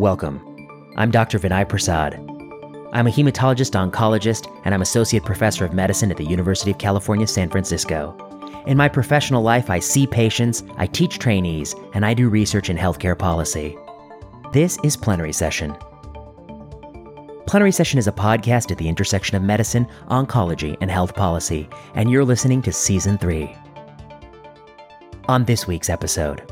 Welcome. I'm Dr. Vinay Prasad. I'm a hematologist oncologist, and I'm associate professor of medicine at the University of California, San Francisco. In my professional life, I see patients, I teach trainees, and I do research in healthcare policy. This is Plenary Session. Plenary Session is a podcast at the intersection of medicine, oncology, and health policy, and you're listening to Season 3. On this week's episode,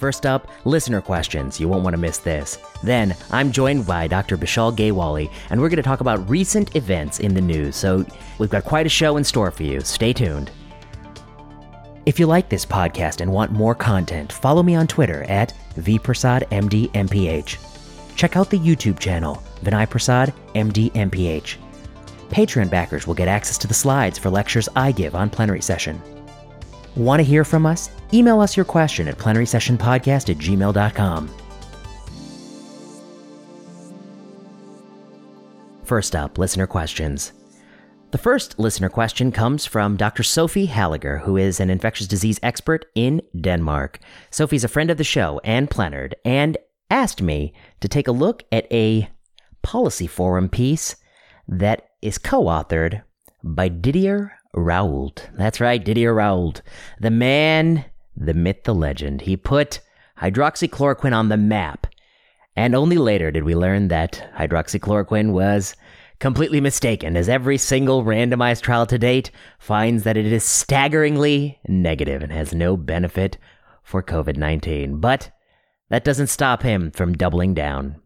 First up, listener questions. You won't want to miss this. Then, I'm joined by Dr. Bishal Gyawali, and we're going to talk about recent events in the news. So, we've got quite a show in store for you. Stay tuned. If you like this podcast and want more content, follow me on Twitter at vprasadmdmph. Check out the YouTube channel, Vinay Prasad MD Patreon backers will get access to the slides for lectures I give on plenary session. Want to hear from us? Email us your question at plenarysessionpodcast at gmail.com. First up, listener questions. The first listener question comes from Dr. Sophie Halliger, who is an infectious disease expert in Denmark. Sophie's a friend of the show and Plenard, and asked me to take a look at a policy forum piece that is co authored by Didier Raoult. That's right, Didier Raoult. The man, the myth, the legend. He put hydroxychloroquine on the map. And only later did we learn that hydroxychloroquine was completely mistaken, as every single randomized trial to date finds that it is staggeringly negative and has no benefit for COVID 19. But that doesn't stop him from doubling down.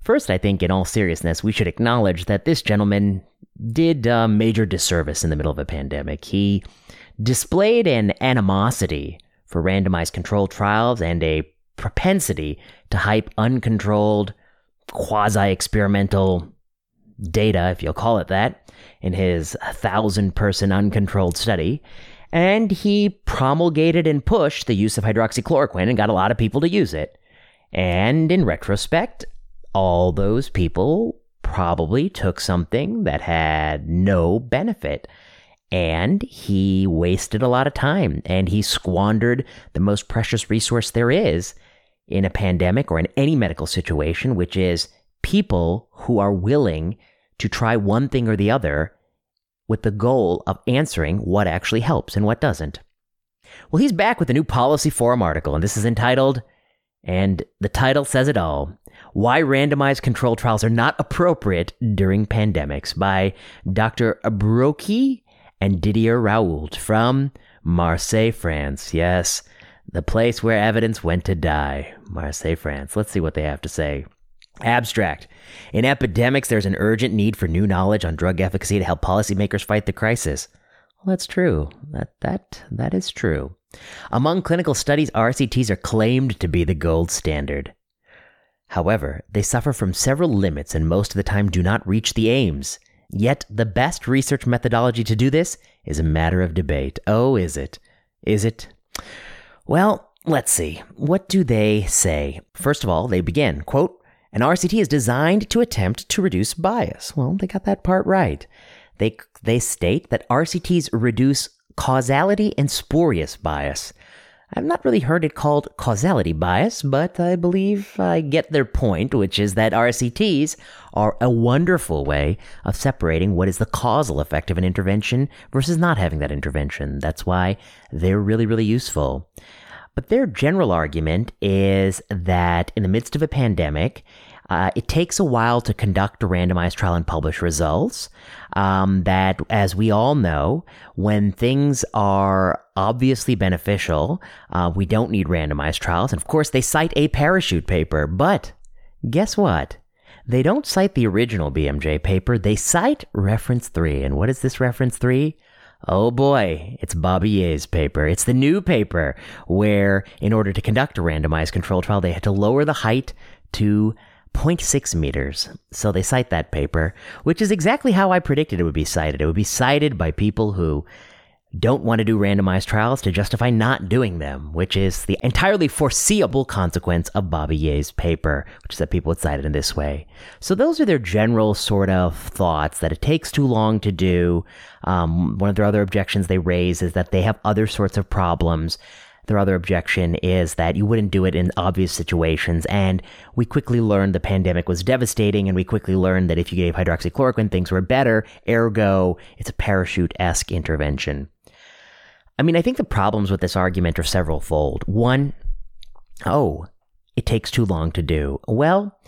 First, I think, in all seriousness, we should acknowledge that this gentleman did a major disservice in the middle of a pandemic. He displayed an animosity for randomized controlled trials and a propensity to hype uncontrolled, quasi experimental data, if you'll call it that, in his thousand person uncontrolled study. And he promulgated and pushed the use of hydroxychloroquine and got a lot of people to use it. And in retrospect, all those people probably took something that had no benefit. And he wasted a lot of time and he squandered the most precious resource there is in a pandemic or in any medical situation, which is people who are willing to try one thing or the other with the goal of answering what actually helps and what doesn't. Well, he's back with a new Policy Forum article, and this is entitled, and the title says it all why Randomized Control Trials Are Not Appropriate During Pandemics by Dr. Abroki and Didier Raoult from Marseille, France. Yes, the place where evidence went to die. Marseille, France. Let's see what they have to say. Abstract. In epidemics, there's an urgent need for new knowledge on drug efficacy to help policymakers fight the crisis. Well, that's true. That that that is true. Among clinical studies, RCTs are claimed to be the gold standard. However, they suffer from several limits and most of the time do not reach the aims. Yet, the best research methodology to do this is a matter of debate. Oh, is it? Is it? Well, let's see. What do they say? First of all, they begin, quote, an RCT is designed to attempt to reduce bias. Well, they got that part right. They, they state that RCTs reduce causality and spurious bias. I've not really heard it called causality bias, but I believe I get their point, which is that RCTs are a wonderful way of separating what is the causal effect of an intervention versus not having that intervention. That's why they're really, really useful. But their general argument is that in the midst of a pandemic, uh, it takes a while to conduct a randomized trial and publish results. Um, that, as we all know, when things are obviously beneficial, uh, we don't need randomized trials. And of course, they cite a parachute paper. But guess what? They don't cite the original BMJ paper. They cite reference three. And what is this reference three? Oh boy, it's Bobby Yeh's paper. It's the new paper where, in order to conduct a randomized control trial, they had to lower the height to 0.6 meters. So they cite that paper, which is exactly how I predicted it would be cited. It would be cited by people who don't want to do randomized trials to justify not doing them, which is the entirely foreseeable consequence of Bobby Yeh's paper, which is that people would cite it in this way. So those are their general sort of thoughts that it takes too long to do. Um, one of their other objections they raise is that they have other sorts of problems their other objection is that you wouldn't do it in obvious situations. And we quickly learned the pandemic was devastating, and we quickly learned that if you gave hydroxychloroquine, things were better. Ergo, it's a parachute esque intervention. I mean, I think the problems with this argument are several fold. One, oh, it takes too long to do. Well,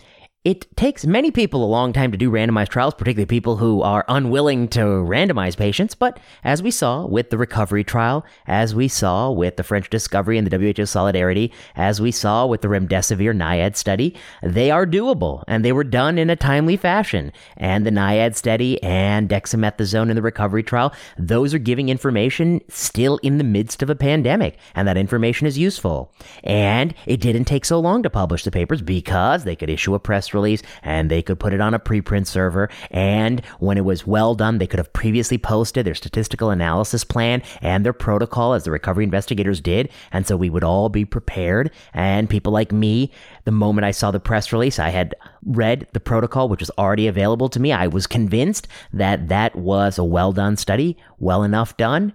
it takes many people a long time to do randomized trials, particularly people who are unwilling to randomize patients. But as we saw with the recovery trial, as we saw with the French discovery and the WHO solidarity, as we saw with the remdesivir NIAID study, they are doable and they were done in a timely fashion. And the NIAID study and dexamethasone in the recovery trial, those are giving information still in the midst of a pandemic. And that information is useful. And it didn't take so long to publish the papers because they could issue a press release and they could put it on a preprint server. And when it was well done, they could have previously posted their statistical analysis plan and their protocol as the recovery investigators did. And so we would all be prepared. And people like me, the moment I saw the press release, I had read the protocol, which was already available to me. I was convinced that that was a well done study, well enough done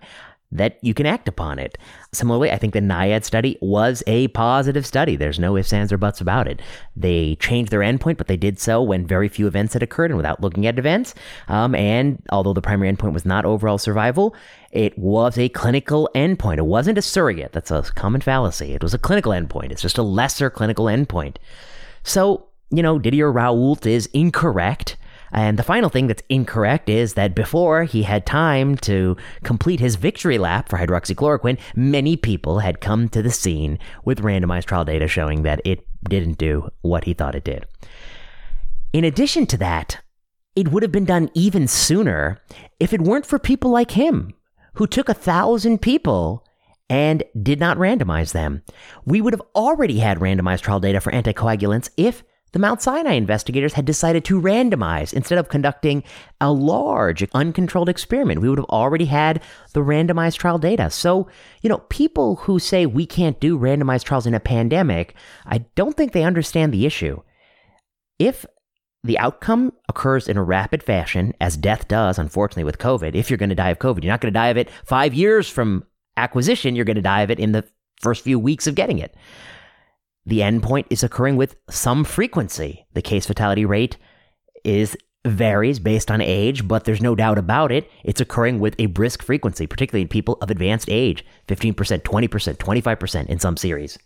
that you can act upon it. Similarly, I think the NIAID study was a positive study. There's no ifs, ands, or buts about it. They changed their endpoint, but they did so when very few events had occurred and without looking at events. Um, and although the primary endpoint was not overall survival, it was a clinical endpoint. It wasn't a surrogate. That's a common fallacy. It was a clinical endpoint. It's just a lesser clinical endpoint. So, you know, Didier Raoult is incorrect and the final thing that's incorrect is that before he had time to complete his victory lap for hydroxychloroquine, many people had come to the scene with randomized trial data showing that it didn't do what he thought it did. In addition to that, it would have been done even sooner if it weren't for people like him, who took a thousand people and did not randomize them. We would have already had randomized trial data for anticoagulants if the Mount Sinai investigators had decided to randomize instead of conducting a large, uncontrolled experiment. We would have already had the randomized trial data. So, you know, people who say we can't do randomized trials in a pandemic, I don't think they understand the issue. If the outcome occurs in a rapid fashion, as death does, unfortunately, with COVID, if you're going to die of COVID, you're not going to die of it five years from acquisition, you're going to die of it in the first few weeks of getting it. The endpoint is occurring with some frequency. The case fatality rate is varies based on age, but there's no doubt about it. It's occurring with a brisk frequency, particularly in people of advanced age 15%, 20%, 25% in some series.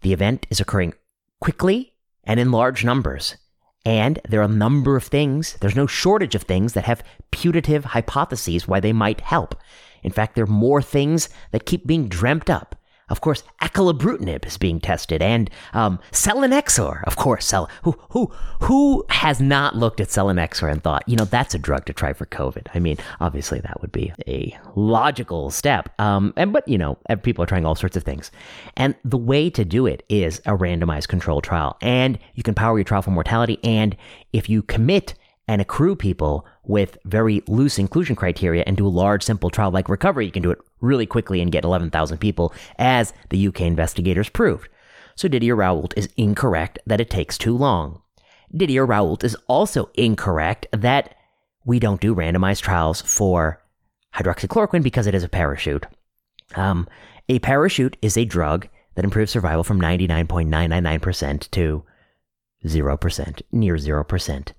The event is occurring quickly and in large numbers. And there are a number of things, there's no shortage of things that have putative hypotheses why they might help. In fact, there are more things that keep being dreamt up of course, acalabrutinib is being tested, and um, selinexor, of course. Sel- who who who has not looked at selinexor and thought, you know, that's a drug to try for COVID? I mean, obviously that would be a logical step. Um, and but you know, people are trying all sorts of things, and the way to do it is a randomized control trial, and you can power your trial for mortality, and if you commit and accrue people with very loose inclusion criteria and do a large simple trial like recovery, you can do it really quickly and get 11,000 people, as the UK investigators proved. So Didier Raoult is incorrect that it takes too long. Didier Raoult is also incorrect that we don't do randomized trials for hydroxychloroquine because it is a parachute. Um, a parachute is a drug that improves survival from 99.999% to 0%, near 0%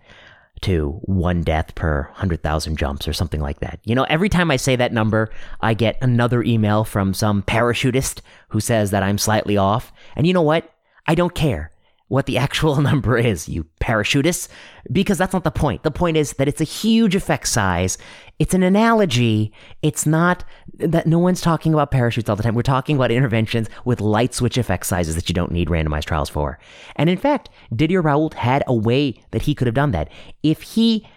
to one death per 100,000 jumps or something like that. You know, every time I say that number, I get another email from some parachutist who says that I'm slightly off. And you know what? I don't care what the actual number is, you parachutists, because that's not the point. The point is that it's a huge effect size. It's an analogy. It's not that no one's talking about parachutes all the time. We're talking about interventions with light switch effect sizes that you don't need randomized trials for. And in fact, Didier Raoult had a way that he could have done that. If he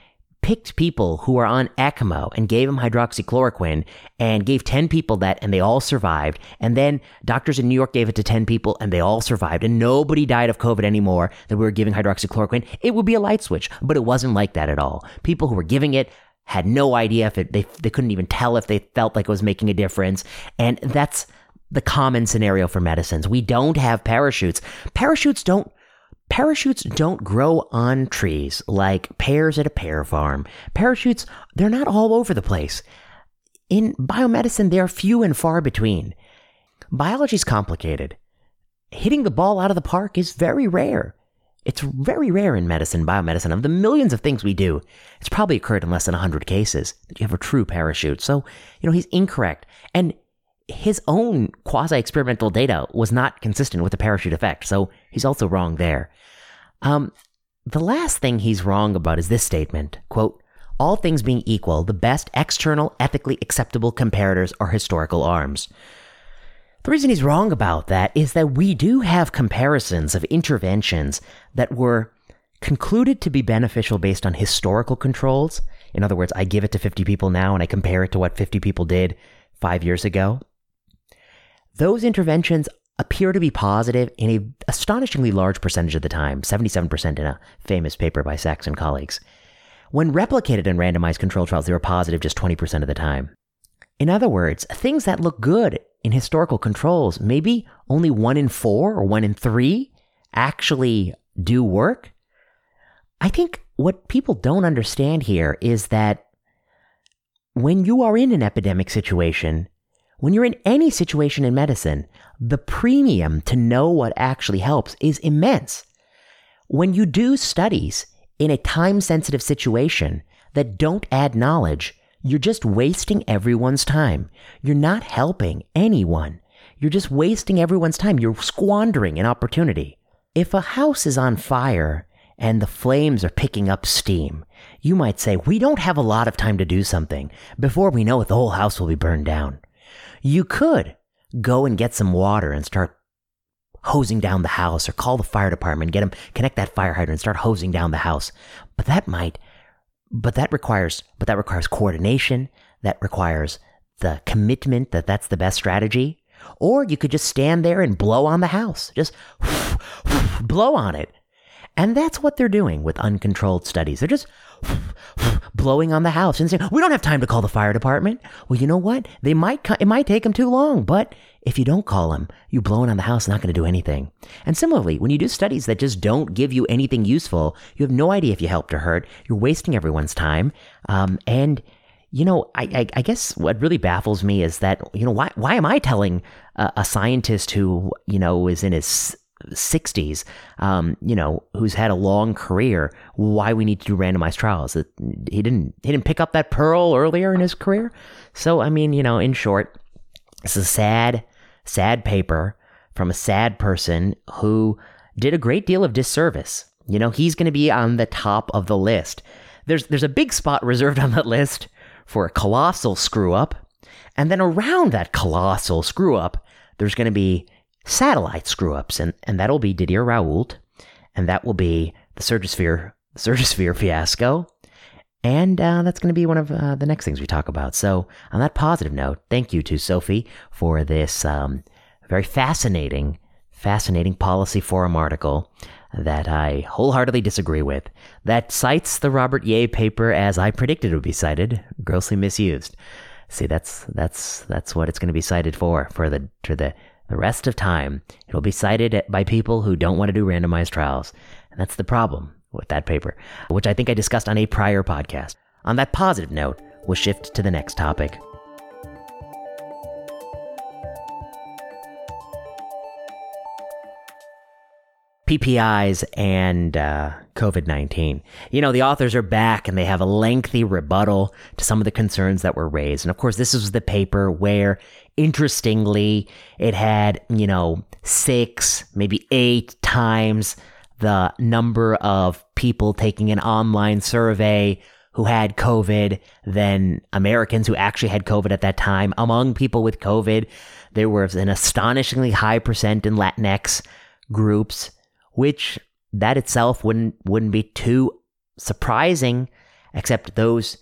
picked people who were on ECMO and gave them hydroxychloroquine and gave 10 people that and they all survived. And then doctors in New York gave it to 10 people and they all survived and nobody died of COVID anymore that we were giving hydroxychloroquine. It would be a light switch, but it wasn't like that at all. People who were giving it had no idea if it, they, they couldn't even tell if they felt like it was making a difference. And that's the common scenario for medicines. We don't have parachutes. Parachutes don't Parachutes don't grow on trees like pears at a pear farm. Parachutes, they're not all over the place. In biomedicine, they're few and far between. Biology's complicated. Hitting the ball out of the park is very rare. It's very rare in medicine, biomedicine. Of the millions of things we do, it's probably occurred in less than 100 cases that you have a true parachute. So, you know, he's incorrect. And his own quasi experimental data was not consistent with the parachute effect. So he's also wrong there. Um, the last thing he's wrong about is this statement quote, all things being equal, the best external, ethically acceptable comparators are historical arms. The reason he's wrong about that is that we do have comparisons of interventions that were concluded to be beneficial based on historical controls. In other words, I give it to 50 people now and I compare it to what 50 people did five years ago. Those interventions appear to be positive in an astonishingly large percentage of the time, 77% in a famous paper by Sacks and colleagues. When replicated in randomized control trials, they were positive just 20% of the time. In other words, things that look good in historical controls, maybe only one in four or one in three actually do work. I think what people don't understand here is that when you are in an epidemic situation, when you're in any situation in medicine, the premium to know what actually helps is immense. When you do studies in a time sensitive situation that don't add knowledge, you're just wasting everyone's time. You're not helping anyone. You're just wasting everyone's time. You're squandering an opportunity. If a house is on fire and the flames are picking up steam, you might say, We don't have a lot of time to do something. Before we know it, the whole house will be burned down. You could go and get some water and start hosing down the house or call the fire department, get them, connect that fire hydrant and start hosing down the house. But that might but that requires but that requires coordination. That requires the commitment that that's the best strategy. Or you could just stand there and blow on the house. Just blow on it and that's what they're doing with uncontrolled studies they're just blowing on the house and saying we don't have time to call the fire department well you know what they might it might take them too long but if you don't call them, you blowing on the house not going to do anything. And similarly, when you do studies that just don't give you anything useful, you have no idea if you helped or hurt. You're wasting everyone's time. Um, and you know, I, I, I, guess what really baffles me is that you know why why am I telling a, a scientist who you know is in his 60s, um, you know, who's had a long career, why we need to do randomized trials. He didn't he didn't pick up that pearl earlier in his career. So I mean, you know, in short, it's a sad sad paper from a sad person who did a great deal of disservice. You know, he's going to be on the top of the list. There's there's a big spot reserved on that list for a colossal screw up, and then around that colossal screw up, there's going to be satellite screw ups, and and that'll be Didier Raoult, and that will be the Surgisphere Surgisphere fiasco, and uh, that's going to be one of uh, the next things we talk about. So, on that positive note, thank you to Sophie for this um, very fascinating, fascinating policy forum article that I wholeheartedly disagree with. That cites the Robert Yeh paper as I predicted it would be cited, grossly misused. See, that's that's that's what it's going to be cited for for the for the the rest of time. It'll be cited by people who don't want to do randomized trials, and that's the problem with that paper, which I think I discussed on a prior podcast. On that positive note, we'll shift to the next topic. PPIs and uh, COVID 19. You know, the authors are back and they have a lengthy rebuttal to some of the concerns that were raised. And of course, this was the paper where, interestingly, it had, you know, six, maybe eight times the number of people taking an online survey who had COVID than Americans who actually had COVID at that time. Among people with COVID, there was an astonishingly high percent in Latinx groups, which that itself wouldn't wouldn't be too surprising, except those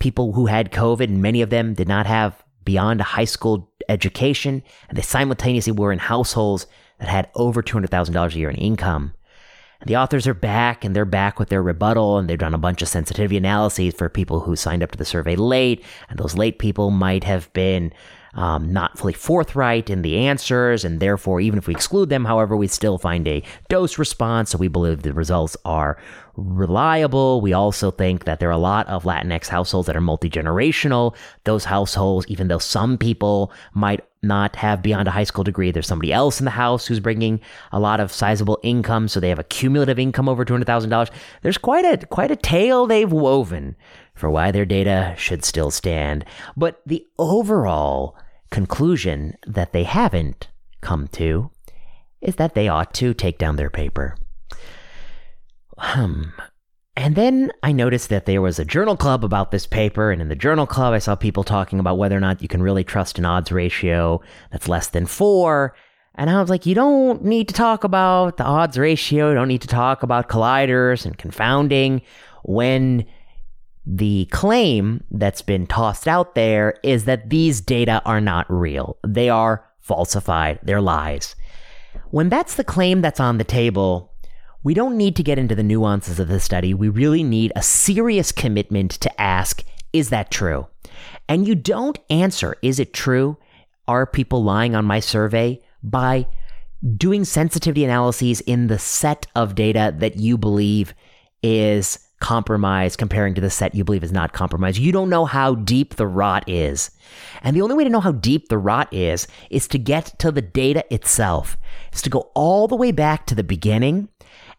people who had COVID, and many of them did not have beyond a high school education, and they simultaneously were in households that had over $200,000 a year in income. The authors are back and they're back with their rebuttal and they've done a bunch of sensitivity analyses for people who signed up to the survey late. And those late people might have been um, not fully forthright in the answers, and therefore, even if we exclude them, however, we still find a dose response. So we believe the results are reliable. We also think that there are a lot of Latinx households that are multi generational. Those households, even though some people might not have beyond a high school degree, there's somebody else in the house who's bringing a lot of sizable income, so they have a cumulative income over two hundred thousand dollars. There's quite a quite a tale they've woven for why their data should still stand. But the overall conclusion that they haven't come to is that they ought to take down their paper. Hmm. And then I noticed that there was a journal club about this paper, and in the journal club, I saw people talking about whether or not you can really trust an odds ratio that's less than four. And I was like, you don't need to talk about the odds ratio, you don't need to talk about colliders and confounding when the claim that's been tossed out there is that these data are not real. They are falsified, they're lies. When that's the claim that's on the table, we don't need to get into the nuances of the study. We really need a serious commitment to ask, is that true? And you don't answer, is it true? Are people lying on my survey by doing sensitivity analyses in the set of data that you believe is compromised comparing to the set you believe is not compromised. You don't know how deep the rot is. And the only way to know how deep the rot is is to get to the data itself. Is to go all the way back to the beginning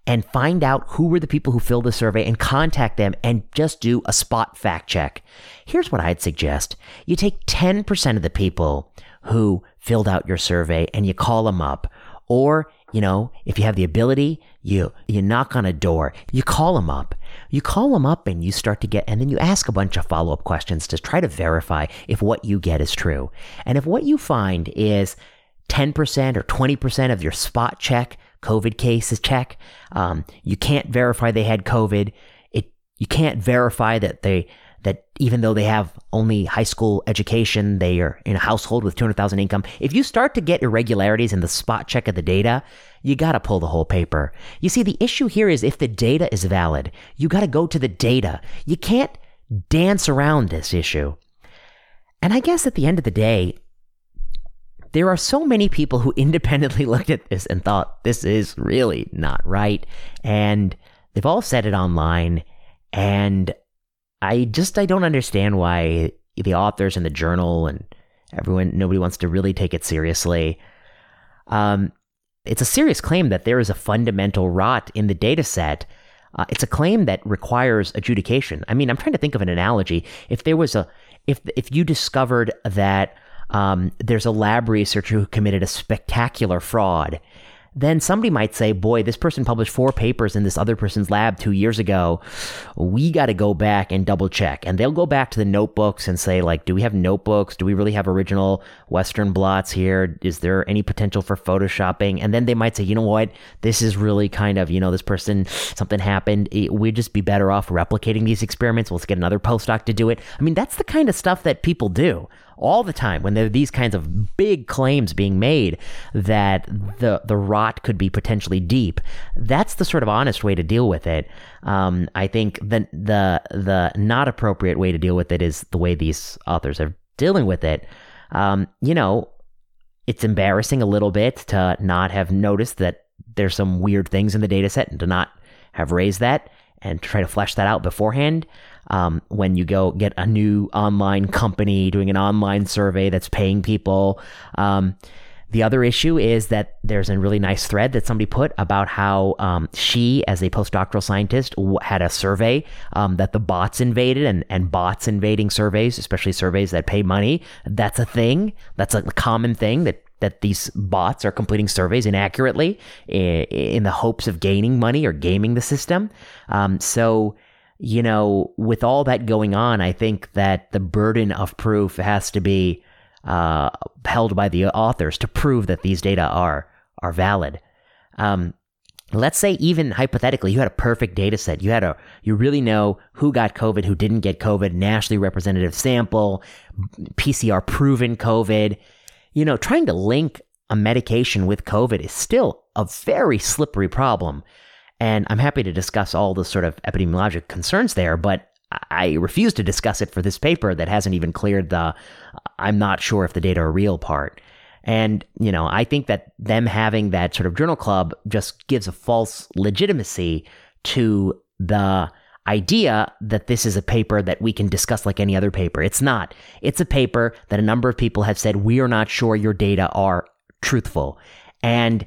and find out who were the people who filled the survey and contact them and just do a spot fact check. Here's what I'd suggest. You take 10% of the people who filled out your survey and you call them up. Or, you know, if you have the ability, you, you knock on a door, you call them up. You call them up and you start to get, and then you ask a bunch of follow up questions to try to verify if what you get is true. And if what you find is 10% or 20% of your spot check COVID cases check. Um, you can't verify they had COVID. It you can't verify that they that even though they have only high school education, they are in a household with 200,000 income. If you start to get irregularities in the spot check of the data, you got to pull the whole paper. You see, the issue here is if the data is valid, you got to go to the data. You can't dance around this issue. And I guess at the end of the day, there are so many people who independently looked at this and thought this is really not right. And they've all said it online. And I just, I don't understand why the authors and the journal and everyone, nobody wants to really take it seriously. Um, it's a serious claim that there is a fundamental rot in the data set. Uh, it's a claim that requires adjudication. I mean, I'm trying to think of an analogy. If there was a, if if you discovered that um, there's a lab researcher who committed a spectacular fraud then somebody might say, boy, this person published four papers in this other person's lab two years ago. We got to go back and double check. And they'll go back to the notebooks and say, like, do we have notebooks? Do we really have original Western blots here? Is there any potential for photoshopping? And then they might say, you know what? This is really kind of, you know, this person, something happened. Eh, we'd just be better off replicating these experiments. Let's get another postdoc to do it. I mean, that's the kind of stuff that people do all the time when there are these kinds of big claims being made that the the rot could be potentially deep. That's the sort of honest way to deal with it. Um, I think the the the not appropriate way to deal with it is the way these authors are dealing with it. Um, you know, it's embarrassing a little bit to not have noticed that there's some weird things in the data set and to not have raised that and try to flesh that out beforehand um, when you go get a new online company doing an online survey that's paying people. Um, the other issue is that there's a really nice thread that somebody put about how um, she, as a postdoctoral scientist, w- had a survey um, that the bots invaded, and, and bots invading surveys, especially surveys that pay money, that's a thing. That's a common thing that that these bots are completing surveys inaccurately in, in the hopes of gaining money or gaming the system. Um, so you know, with all that going on, I think that the burden of proof has to be uh, held by the authors to prove that these data are are valid. Um, let's say even hypothetically, you had a perfect data set. You had a you really know who got COVID, who didn't get COVID, nationally representative sample, PCR proven COVID. You know, trying to link a medication with COVID is still a very slippery problem. And I'm happy to discuss all the sort of epidemiologic concerns there, but I refuse to discuss it for this paper that hasn't even cleared the uh, I'm not sure if the data are real part. And, you know, I think that them having that sort of journal club just gives a false legitimacy to the idea that this is a paper that we can discuss like any other paper. It's not. It's a paper that a number of people have said, we are not sure your data are truthful. And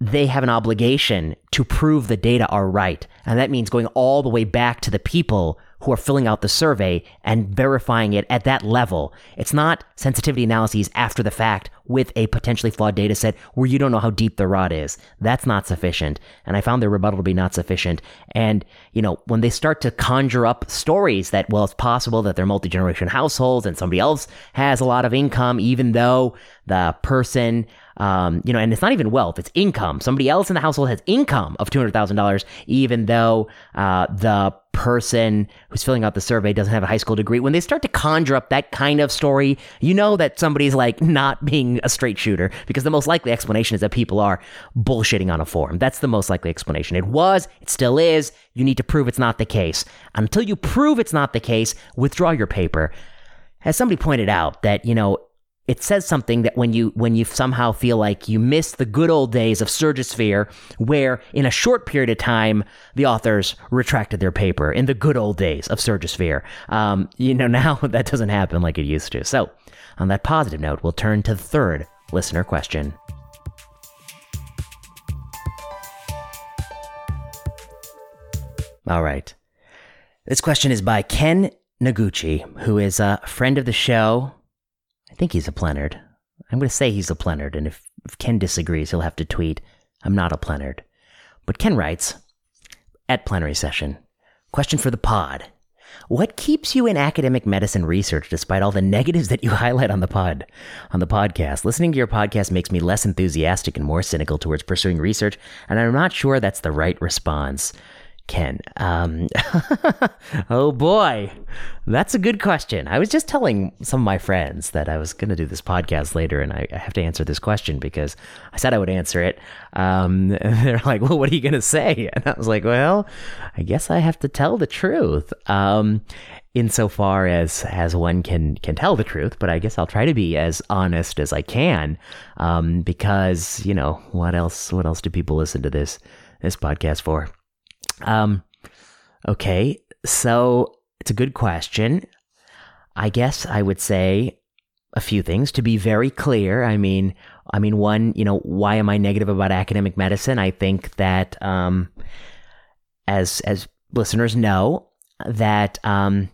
they have an obligation to prove the data are right. And that means going all the way back to the people who are filling out the survey and verifying it at that level. It's not sensitivity analyses after the fact with a potentially flawed data set where you don't know how deep the rod is. That's not sufficient. And I found their rebuttal to be not sufficient. And, you know, when they start to conjure up stories that, well, it's possible that they're multi generation households and somebody else has a lot of income, even though the person um, you know, and it's not even wealth, it's income. Somebody else in the household has income of $200,000, even though uh, the person who's filling out the survey doesn't have a high school degree. When they start to conjure up that kind of story, you know that somebody's like not being a straight shooter because the most likely explanation is that people are bullshitting on a form. That's the most likely explanation. It was, it still is. You need to prove it's not the case. Until you prove it's not the case, withdraw your paper. As somebody pointed out, that, you know, it says something that when you when you somehow feel like you miss the good old days of Surgisphere, where in a short period of time the authors retracted their paper in the good old days of Surgisphere. Um, you know now that doesn't happen like it used to. So, on that positive note, we'll turn to the third listener question. All right. This question is by Ken Noguchi, who is a friend of the show, I think he's a plenard. I'm going to say he's a plenard, and if, if Ken disagrees, he'll have to tweet, I'm not a plenard. But Ken writes, at plenary session, question for the pod. What keeps you in academic medicine research despite all the negatives that you highlight on the pod, on the podcast? Listening to your podcast makes me less enthusiastic and more cynical towards pursuing research, and I'm not sure that's the right response. Ken? Um, oh boy, that's a good question. I was just telling some of my friends that I was going to do this podcast later, and I, I, have to answer this question because I said I would answer it. Um, they're like, "Well, what are you going to say?" And I was like, "Well, I guess I have to tell the truth." Um, insofar as as one can can tell the truth, but I guess I'll try to be as honest as I can, um, because you know what else? What else do people listen to this this podcast for? Um, okay, so it's a good question. I guess I would say a few things to be very clear. I mean, I mean, one, you know, why am I negative about academic medicine? I think that, um, as as listeners know, that um,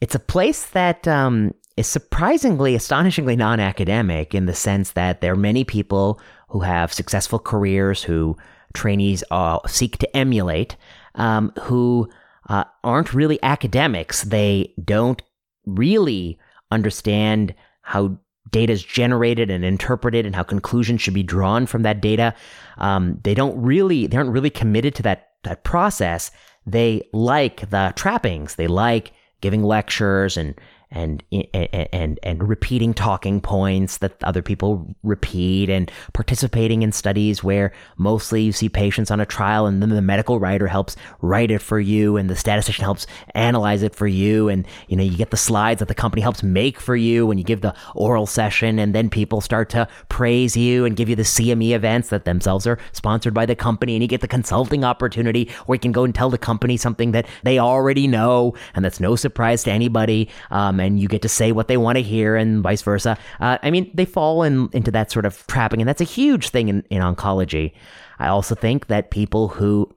it's a place that um, is surprisingly, astonishingly non-academic in the sense that there are many people who have successful careers who trainees uh, seek to emulate, um, who uh, aren't really academics. They don't really understand how data is generated and interpreted and how conclusions should be drawn from that data. Um, they don't really, they aren't really committed to that that process. They like the trappings. They like giving lectures and and and and repeating talking points that other people repeat and participating in studies where mostly you see patients on a trial and then the medical writer helps write it for you and the statistician helps analyze it for you. And you know you get the slides that the company helps make for you when you give the oral session. And then people start to praise you and give you the CME events that themselves are sponsored by the company. And you get the consulting opportunity where you can go and tell the company something that they already know. And that's no surprise to anybody. Um, and you get to say what they want to hear and vice versa. Uh, I mean, they fall in, into that sort of trapping, and that's a huge thing in, in oncology. I also think that people who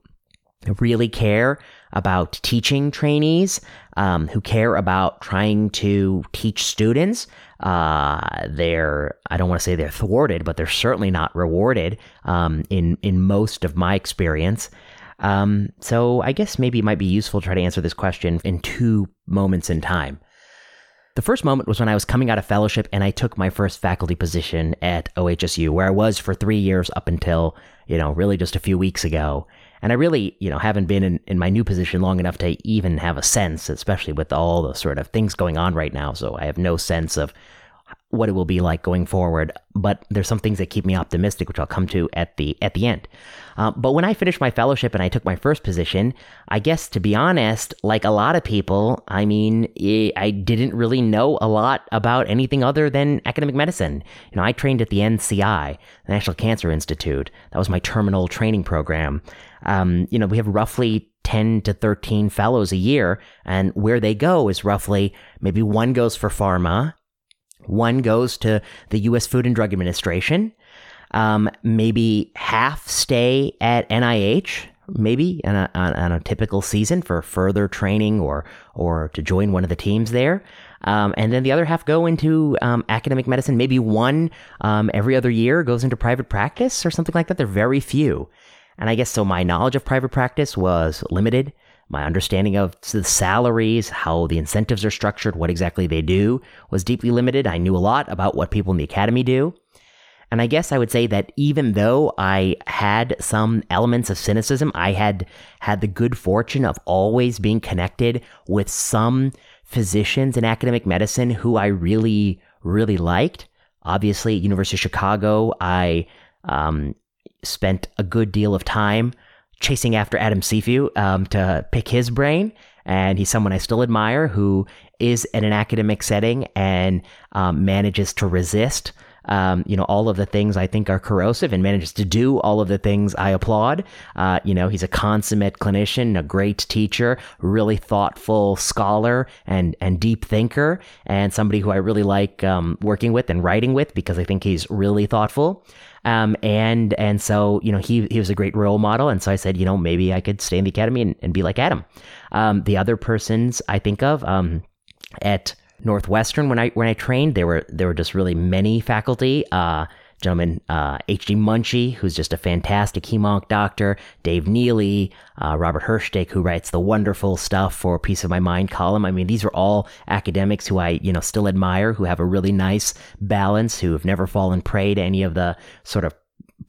really care about teaching trainees, um, who care about trying to teach students, uh, they're I don't want to say they're thwarted, but they're certainly not rewarded um, in in most of my experience. Um, so I guess maybe it might be useful to try to answer this question in two moments in time. The first moment was when I was coming out of fellowship and I took my first faculty position at OHSU, where I was for three years up until, you know, really just a few weeks ago. And I really, you know, haven't been in, in my new position long enough to even have a sense, especially with all the sort of things going on right now. So I have no sense of what it will be like going forward. But there's some things that keep me optimistic, which I'll come to at the at the end. Uh, but when I finished my fellowship and I took my first position, I guess to be honest, like a lot of people, I mean, I didn't really know a lot about anything other than academic medicine. You know, I trained at the NCI, the National Cancer Institute. That was my terminal training program. Um, you know, we have roughly 10 to 13 fellows a year, and where they go is roughly maybe one goes for pharma, one goes to the U.S. Food and Drug Administration, um, maybe half stay at NIH, maybe on a, on a, typical season for further training or or to join one of the teams there. Um, and then the other half go into um, academic medicine. Maybe one um, every other year goes into private practice or something like that. They're very few. And I guess so my knowledge of private practice was limited. My understanding of the salaries, how the incentives are structured, what exactly they do was deeply limited. I knew a lot about what people in the academy do. And I guess I would say that even though I had some elements of cynicism, I had had the good fortune of always being connected with some physicians in academic medicine who I really, really liked. Obviously, at University of Chicago, I um, spent a good deal of time chasing after Adam Cifu um, to pick his brain. And he's someone I still admire who is in an academic setting and um, manages to resist um, you know, all of the things I think are corrosive and manages to do all of the things I applaud. Uh, you know, he's a consummate clinician, a great teacher, really thoughtful scholar and, and deep thinker, and somebody who I really like um, working with and writing with because I think he's really thoughtful. Um, and and so you know he he was a great role model, and so I said you know maybe I could stay in the academy and, and be like Adam. Um, the other persons I think of um, at Northwestern when I when I trained, there were there were just really many faculty. Uh, gentleman uh, H.D. Munchie, who's just a fantastic hemonc doctor, Dave Neely, uh, Robert Hirschtick, who writes the wonderful stuff for Piece of My Mind column. I mean, these are all academics who I, you know, still admire, who have a really nice balance, who have never fallen prey to any of the sort of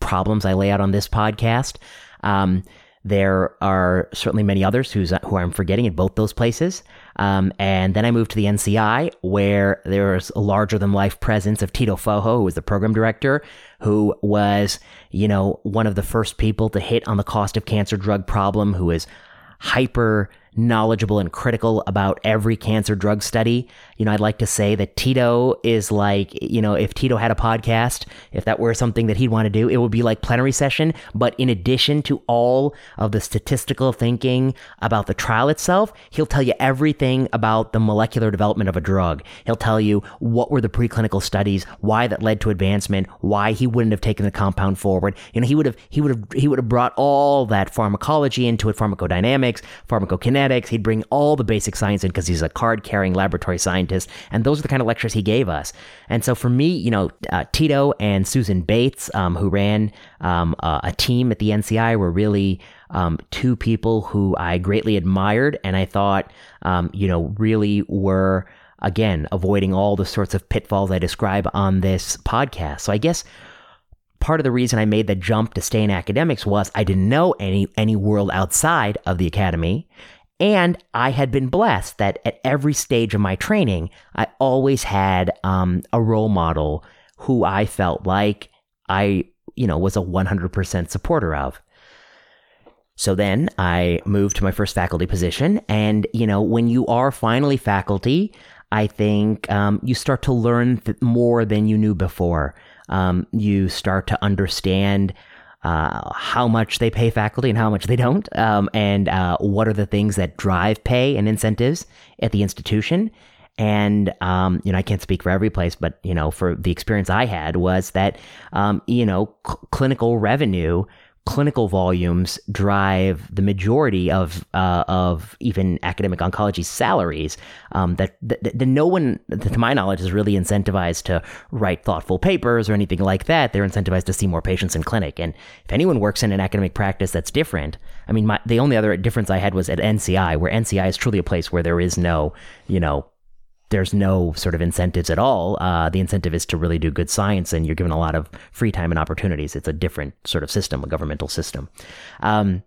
problems I lay out on this podcast. Um, there are certainly many others who's, who I'm forgetting in both those places. Um, and then I moved to the NCI, where there was a larger than life presence of Tito Fojo, who was the program director, who was, you know, one of the first people to hit on the cost of cancer drug problem, who is hyper knowledgeable and critical about every cancer drug study. You know, I'd like to say that Tito is like, you know, if Tito had a podcast, if that were something that he'd want to do, it would be like plenary session. But in addition to all of the statistical thinking about the trial itself, he'll tell you everything about the molecular development of a drug. He'll tell you what were the preclinical studies, why that led to advancement, why he wouldn't have taken the compound forward. You know, he would have, he would have, he would have brought all that pharmacology into it, pharmacodynamics, pharmacokinetics genetics. He'd bring all the basic science in because he's a card carrying laboratory scientist. And those are the kind of lectures he gave us. And so for me, you know, uh, Tito and Susan Bates, um, who ran um, uh, a team at the NCI, were really um, two people who I greatly admired. And I thought, um, you know, really were, again, avoiding all the sorts of pitfalls I describe on this podcast. So I guess part of the reason I made the jump to stay in academics was I didn't know any any world outside of the academy, and I had been blessed that at every stage of my training, I always had um, a role model who I felt like I, you know, was a 100% supporter of. So then I moved to my first faculty position. And, you know, when you are finally faculty, I think um, you start to learn th- more than you knew before. Um, you start to understand uh, how much they pay faculty and how much they don't, um, and uh, what are the things that drive pay and incentives at the institution. And um, you know, I can't speak for every place, but you know, for the experience I had was that um, you know, cl- clinical revenue clinical volumes drive the majority of uh, of even academic oncology salaries. Um, that, that, that no one, to my knowledge, is really incentivized to write thoughtful papers or anything like that. They're incentivized to see more patients in clinic. And if anyone works in an academic practice that's different, I mean, my, the only other difference I had was at NCI, where NCI is truly a place where there is no, you know, there's no sort of incentives at all. Uh, the incentive is to really do good science, and you're given a lot of free time and opportunities. It's a different sort of system, a governmental system. Um,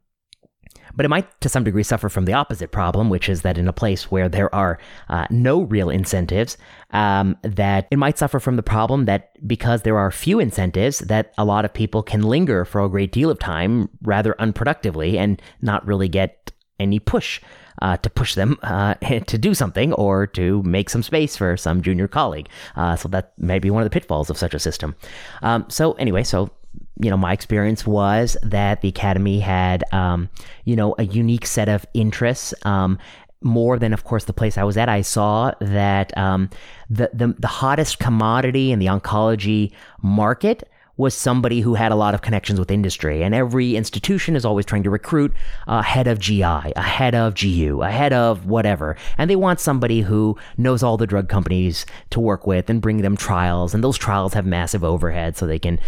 but it might to some degree suffer from the opposite problem, which is that in a place where there are uh, no real incentives, um, that it might suffer from the problem that because there are few incentives, that a lot of people can linger for a great deal of time rather unproductively and not really get any push. Uh, to push them uh, to do something or to make some space for some junior colleague. Uh, so that may be one of the pitfalls of such a system. Um, so anyway, so you know, my experience was that the academy had, um, you know, a unique set of interests. Um, more than, of course, the place I was at, I saw that um, the, the the hottest commodity in the oncology market was somebody who had a lot of connections with industry. And every institution is always trying to recruit a head of GI, a head of GU, a head of whatever. And they want somebody who knows all the drug companies to work with and bring them trials. And those trials have massive overhead so they can,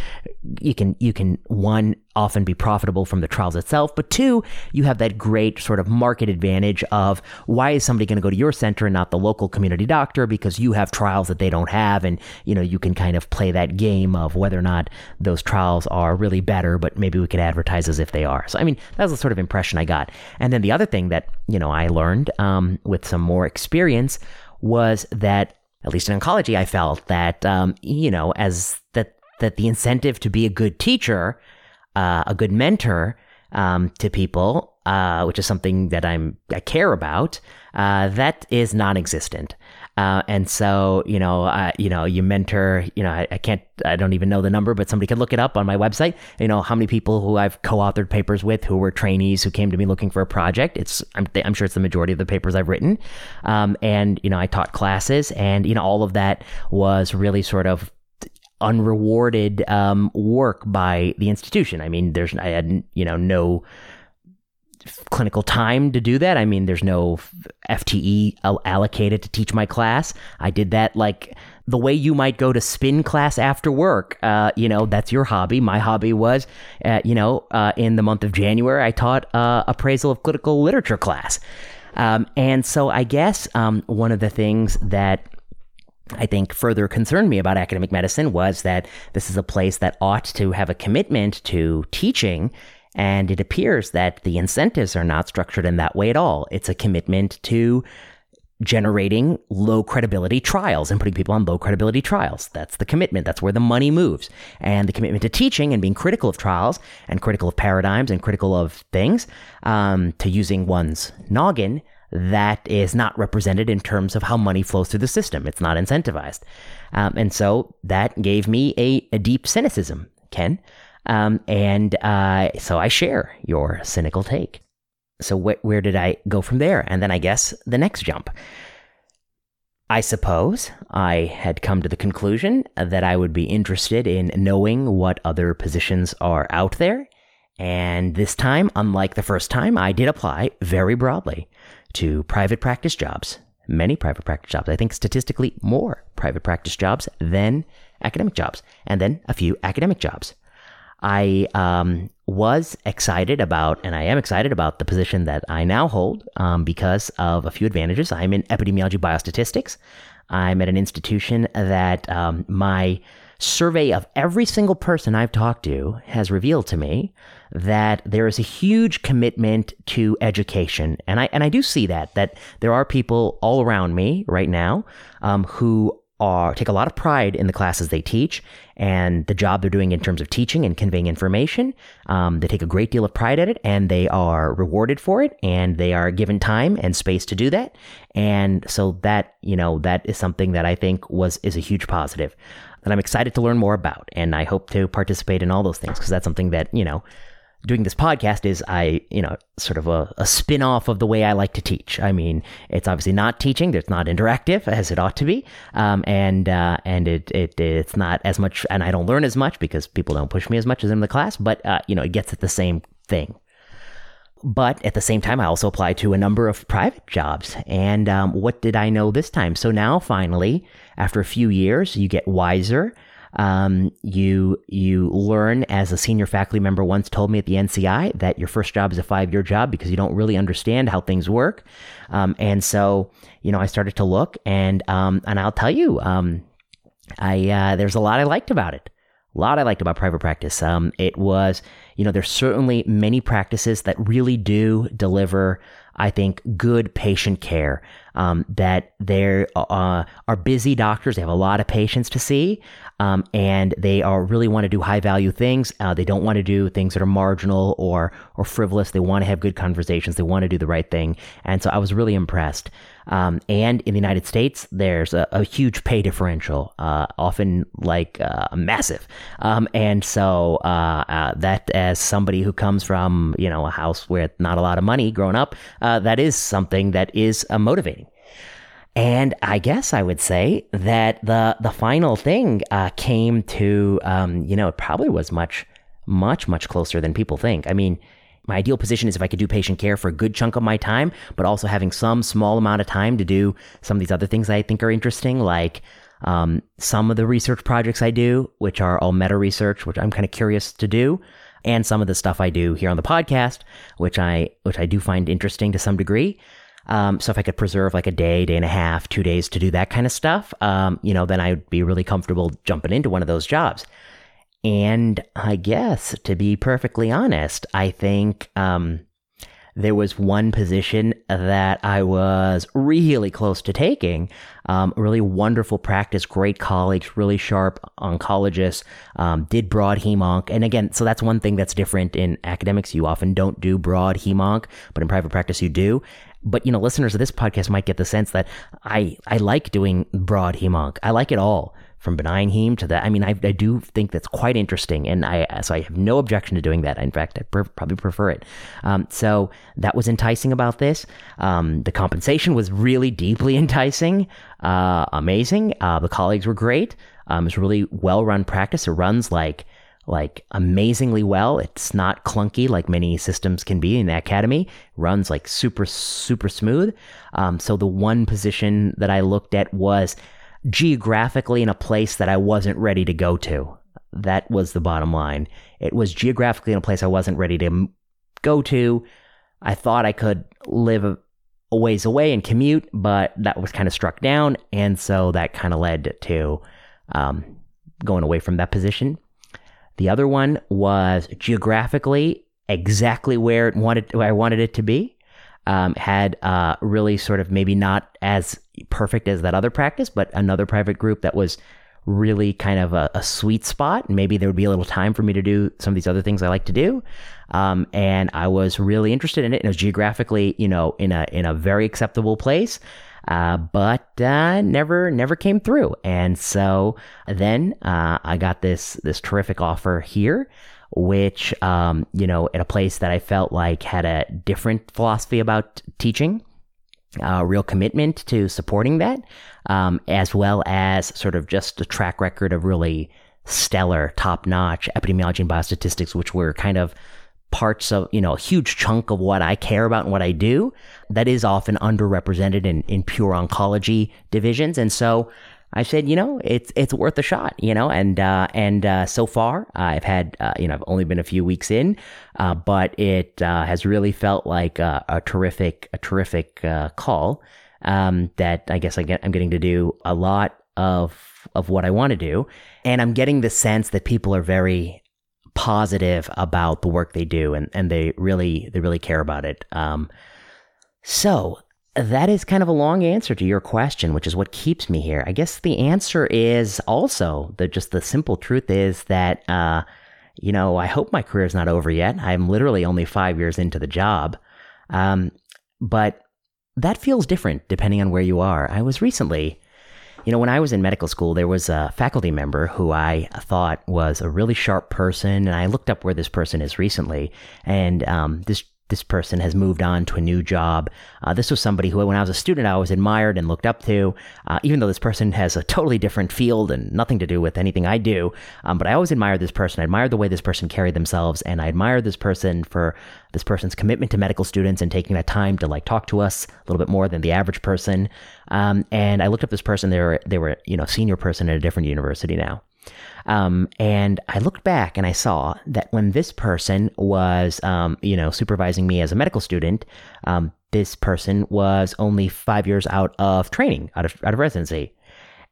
you can, you can, one, often be profitable from the trials itself, but two, you have that great sort of market advantage of why is somebody going to go to your center and not the local community doctor because you have trials that they don't have and you know you can kind of play that game of whether or not those trials are really better, but maybe we could advertise as if they are. So I mean that was the sort of impression I got. And then the other thing that you know I learned um, with some more experience was that at least in oncology, I felt that um, you know as that that the incentive to be a good teacher uh, a good mentor um, to people, uh, which is something that I'm I care about, uh, that is non-existent. Uh, and so, you know, you know, you mentor, you know, I, I, can't, I don't even know the number, but somebody could look it up on my website. You know, how many people who I've co-authored papers with who were trainees who came to me looking for a project. It's, I'm, I'm sure it's the majority of the papers I've written. Um, and, you know, I taught classes and, you know, all of that was really sort of unrewarded um, work by the institution. I mean, there's I had you know no clinical time to do that. I mean, there's no FTE allocated to teach my class. I did that like the way you might go to spin class after work. Uh, you know, that's your hobby. My hobby was, uh, you know, uh, in the month of January, I taught uh, appraisal of clinical literature class. Um, and so I guess um, one of the things that I think further concerned me about academic medicine was that this is a place that ought to have a commitment to teaching. And it appears that the incentives are not structured in that way at all. It's a commitment to generating low credibility trials and putting people on low credibility trials. That's the commitment. That's where the money moves. And the commitment to teaching and being critical of trials and critical of paradigms and critical of things, um, to using one's noggin that is not represented in terms of how money flows through the system. It's not incentivized. Um, and so that gave me a, a deep cynicism, Ken. Um, and uh, so I share your cynical take. So wh- where did I go from there? And then I guess the next jump. I suppose I had come to the conclusion that I would be interested in knowing what other positions are out there. And this time, unlike the first time, I did apply very broadly to private practice jobs, many private practice jobs. I think statistically more private practice jobs than academic jobs, and then a few academic jobs. I um, was excited about, and I am excited about the position that I now hold um, because of a few advantages. I'm in epidemiology biostatistics. I'm at an institution that um, my survey of every single person I've talked to has revealed to me that there is a huge commitment to education, and I and I do see that that there are people all around me right now um, who are take a lot of pride in the classes they teach and the job they're doing in terms of teaching and conveying information. Um, they take a great deal of pride at it, and they are rewarded for it, and they are given time and space to do that. And so that you know that is something that I think was is a huge positive that I'm excited to learn more about. And I hope to participate in all those things because that's something that, you know, doing this podcast is I, you know, sort of a, a spin off of the way I like to teach. I mean, it's obviously not teaching. It's not interactive as it ought to be. Um, and, uh, and it, it, it's not as much, and I don't learn as much because people don't push me as much as in the class, but, uh, you know, it gets at the same thing. But at the same time, I also applied to a number of private jobs. And um, what did I know this time? So now, finally, after a few years, you get wiser. Um, you you learn, as a senior faculty member once told me at the NCI, that your first job is a five year job because you don't really understand how things work. Um, and so, you know, I started to look, and um, and I'll tell you, um, I uh, there's a lot I liked about it. a lot I liked about private practice. Um, it was, you know, there's certainly many practices that really do deliver, I think, good patient care. Um, that they uh, are busy doctors. They have a lot of patients to see, um, and they are really want to do high value things. Uh, they don't want to do things that are marginal or or frivolous. They want to have good conversations. They want to do the right thing. And so I was really impressed. Um, and in the United States, there's a, a huge pay differential, uh, often like uh, massive. Um, and so uh, uh, that, as somebody who comes from you know a house with not a lot of money growing up, uh, that is something that is motivating. And I guess I would say that the the final thing uh, came to um, you know it probably was much much much closer than people think. I mean, my ideal position is if I could do patient care for a good chunk of my time, but also having some small amount of time to do some of these other things I think are interesting, like um, some of the research projects I do, which are all meta research, which I'm kind of curious to do, and some of the stuff I do here on the podcast, which I which I do find interesting to some degree. Um, so if I could preserve like a day, day and a half, two days to do that kind of stuff, um, you know, then I would be really comfortable jumping into one of those jobs. And I guess, to be perfectly honest, I think um, there was one position that I was really close to taking. Um, really wonderful practice, great colleagues, really sharp oncologists, um, did broad hemonc. And again, so that's one thing that's different in academics. You often don't do broad hemonc, but in private practice you do. But you know, listeners of this podcast might get the sense that I I like doing broad hemonc. I like it all from benign heme to that. I mean, I, I do think that's quite interesting, and I so I have no objection to doing that. In fact, I pr- probably prefer it. Um, so that was enticing about this. Um, the compensation was really deeply enticing, uh, amazing. Uh, the colleagues were great. Um, it's really well run practice. It runs like like amazingly well. It's not clunky like many systems can be in the academy. It runs like super super smooth. Um, so the one position that I looked at was geographically in a place that I wasn't ready to go to. That was the bottom line. It was geographically in a place I wasn't ready to go to. I thought I could live a, ways away and commute, but that was kind of struck down. And so that kind of led to um, going away from that position. The other one was geographically exactly where it wanted where I wanted it to be. Um, had uh, really sort of maybe not as perfect as that other practice, but another private group that was really kind of a, a, sweet spot. Maybe there would be a little time for me to do some of these other things I like to do. Um, and I was really interested in it. And it was geographically, you know, in a in a very acceptable place. Uh, but uh, never never came through. And so then uh, I got this this terrific offer here, which um, you know at a place that I felt like had a different philosophy about teaching uh, real commitment to supporting that, um, as well as sort of just a track record of really stellar, top notch epidemiology and biostatistics, which were kind of parts of, you know, a huge chunk of what I care about and what I do that is often underrepresented in, in pure oncology divisions. And so I said, you know, it's it's worth a shot, you know, and uh, and uh, so far I've had, uh, you know, I've only been a few weeks in, uh, but it uh, has really felt like a, a terrific a terrific uh, call um, that I guess I get I'm getting to do a lot of of what I want to do, and I'm getting the sense that people are very positive about the work they do, and and they really they really care about it. Um, so that is kind of a long answer to your question, which is what keeps me here. I guess the answer is also the just the simple truth is that uh, you know I hope my career is not over yet. I'm literally only five years into the job, um, but that feels different depending on where you are. I was recently, you know, when I was in medical school, there was a faculty member who I thought was a really sharp person, and I looked up where this person is recently, and um, this this person has moved on to a new job. Uh, this was somebody who, when I was a student, I always admired and looked up to, uh, even though this person has a totally different field and nothing to do with anything I do. Um, but I always admired this person. I admired the way this person carried themselves, and I admired this person for this person's commitment to medical students and taking that time to like talk to us a little bit more than the average person. Um, and I looked up this person. They were they were you know senior person at a different university now. Um, and I looked back and I saw that when this person was, um, you know, supervising me as a medical student, um, this person was only five years out of training, out of out of residency.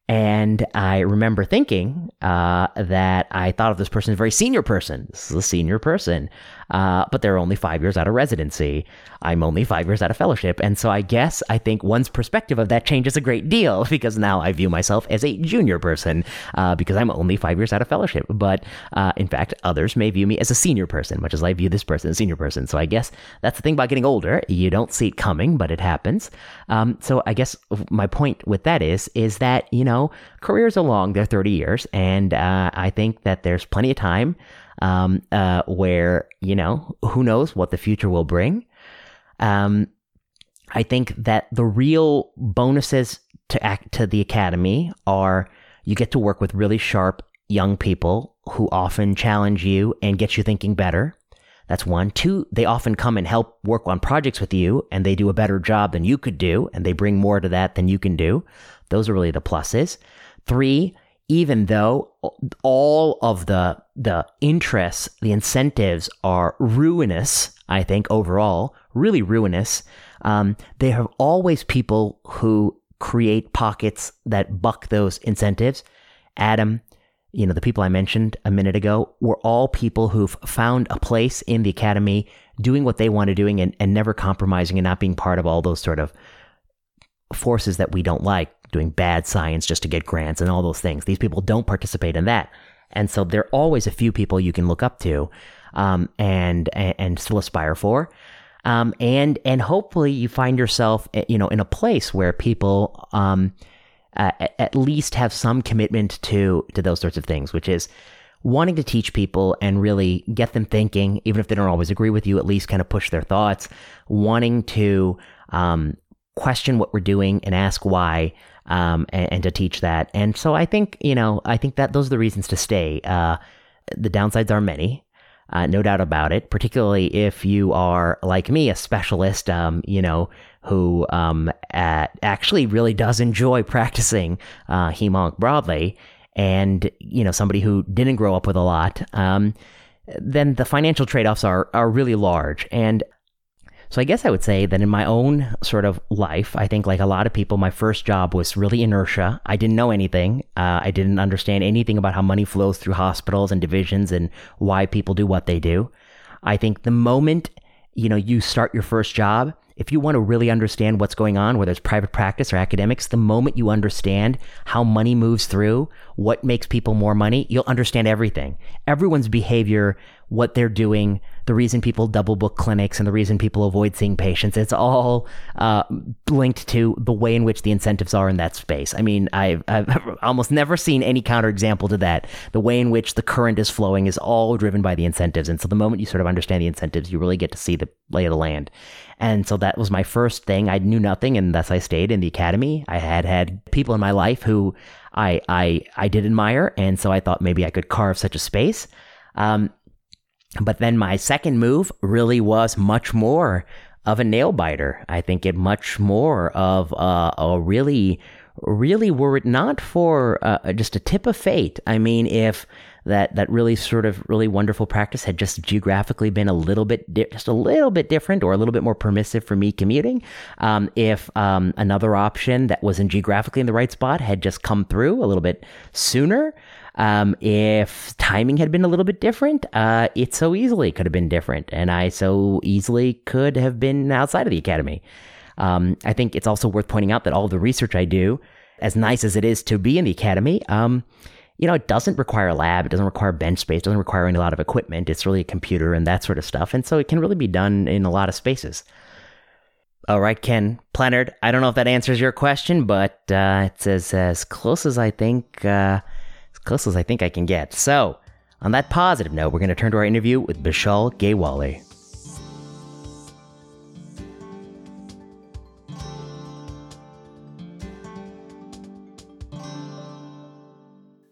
And I remember thinking uh, that I thought of this person as a very senior person. This is a senior person, uh, but they're only five years out of residency. I'm only five years out of fellowship. And so I guess I think one's perspective of that changes a great deal because now I view myself as a junior person uh, because I'm only five years out of fellowship. But uh, in fact, others may view me as a senior person, much as I view this person as a senior person. So I guess that's the thing about getting older. You don't see it coming, but it happens. Um, so I guess my point with that is, is that, you know, careers are long, they're 30 years. And uh, I think that there's plenty of time um, uh, where, you know, who knows what the future will bring. Um, I think that the real bonuses to act to the academy are you get to work with really sharp young people who often challenge you and get you thinking better. That's one. Two, they often come and help work on projects with you and they do a better job than you could do and they bring more to that than you can do. Those are really the pluses. Three, even though all of the the interests, the incentives are ruinous, I think overall, really ruinous. Um, there have always people who create pockets that buck those incentives. Adam, you know, the people I mentioned a minute ago were all people who've found a place in the academy, doing what they want to doing and, and never compromising and not being part of all those sort of forces that we don't like, doing bad science just to get grants and all those things. These people don't participate in that. And so there are always a few people you can look up to um, and, and, and still aspire for. Um, and and hopefully you find yourself eh, you know in a place where people um, at least have some commitment to to those sorts of things, which is wanting to teach people and really get them thinking, even if they don't always agree with you, at least kind of push their thoughts, wanting to um, question what we're doing and ask why, um, and, and, to teach that. And so I think, you know, I think that those are the reasons to stay. Uh, the downsides are many. Uh, no doubt about it, particularly if you are like me, a specialist, um, you know, who um, at, actually really does enjoy practicing uh, HEMONC broadly, and you know somebody who didn't grow up with a lot, um, then the financial trade-offs are are really large. And so I guess I would say that in my own sort of life, I think like a lot of people, my first job was really inertia. I didn't know anything. Uh, I didn't understand anything about how money flows through hospitals and divisions and why people do what they do. I think the moment you know you start your first job, if you want to really understand what's going on, whether it's private practice or academics, the moment you understand how money moves through, what makes people more money, you'll understand everything. Everyone's behavior, what they're doing, the reason people double book clinics and the reason people avoid seeing patients, it's all uh, linked to the way in which the incentives are in that space. I mean, I've, I've almost never seen any counterexample to that. The way in which the current is flowing is all driven by the incentives. And so the moment you sort of understand the incentives, you really get to see the lay of the land. And so that was my first thing. I knew nothing, and thus I stayed in the academy. I had had people in my life who I I I did admire, and so I thought maybe I could carve such a space. Um, but then my second move really was much more of a nail biter. I think it much more of uh, a really, really were it not for uh, just a tip of fate. I mean, if that that really sort of really wonderful practice had just geographically been a little bit di- just a little bit different or a little bit more permissive for me commuting um, if um, another option that wasn't geographically in the right spot had just come through a little bit sooner um, if timing had been a little bit different uh, it so easily could have been different and i so easily could have been outside of the academy um, i think it's also worth pointing out that all the research i do as nice as it is to be in the academy um, you know, it doesn't require a lab, it doesn't require bench space, it doesn't require any, lot of equipment. It's really a computer and that sort of stuff. And so it can really be done in a lot of spaces. All right, Ken Plennard. I don't know if that answers your question, but uh, it's as, as close as I think uh, close as I think I can get. So, on that positive note, we're going to turn to our interview with Bishal Gyawali.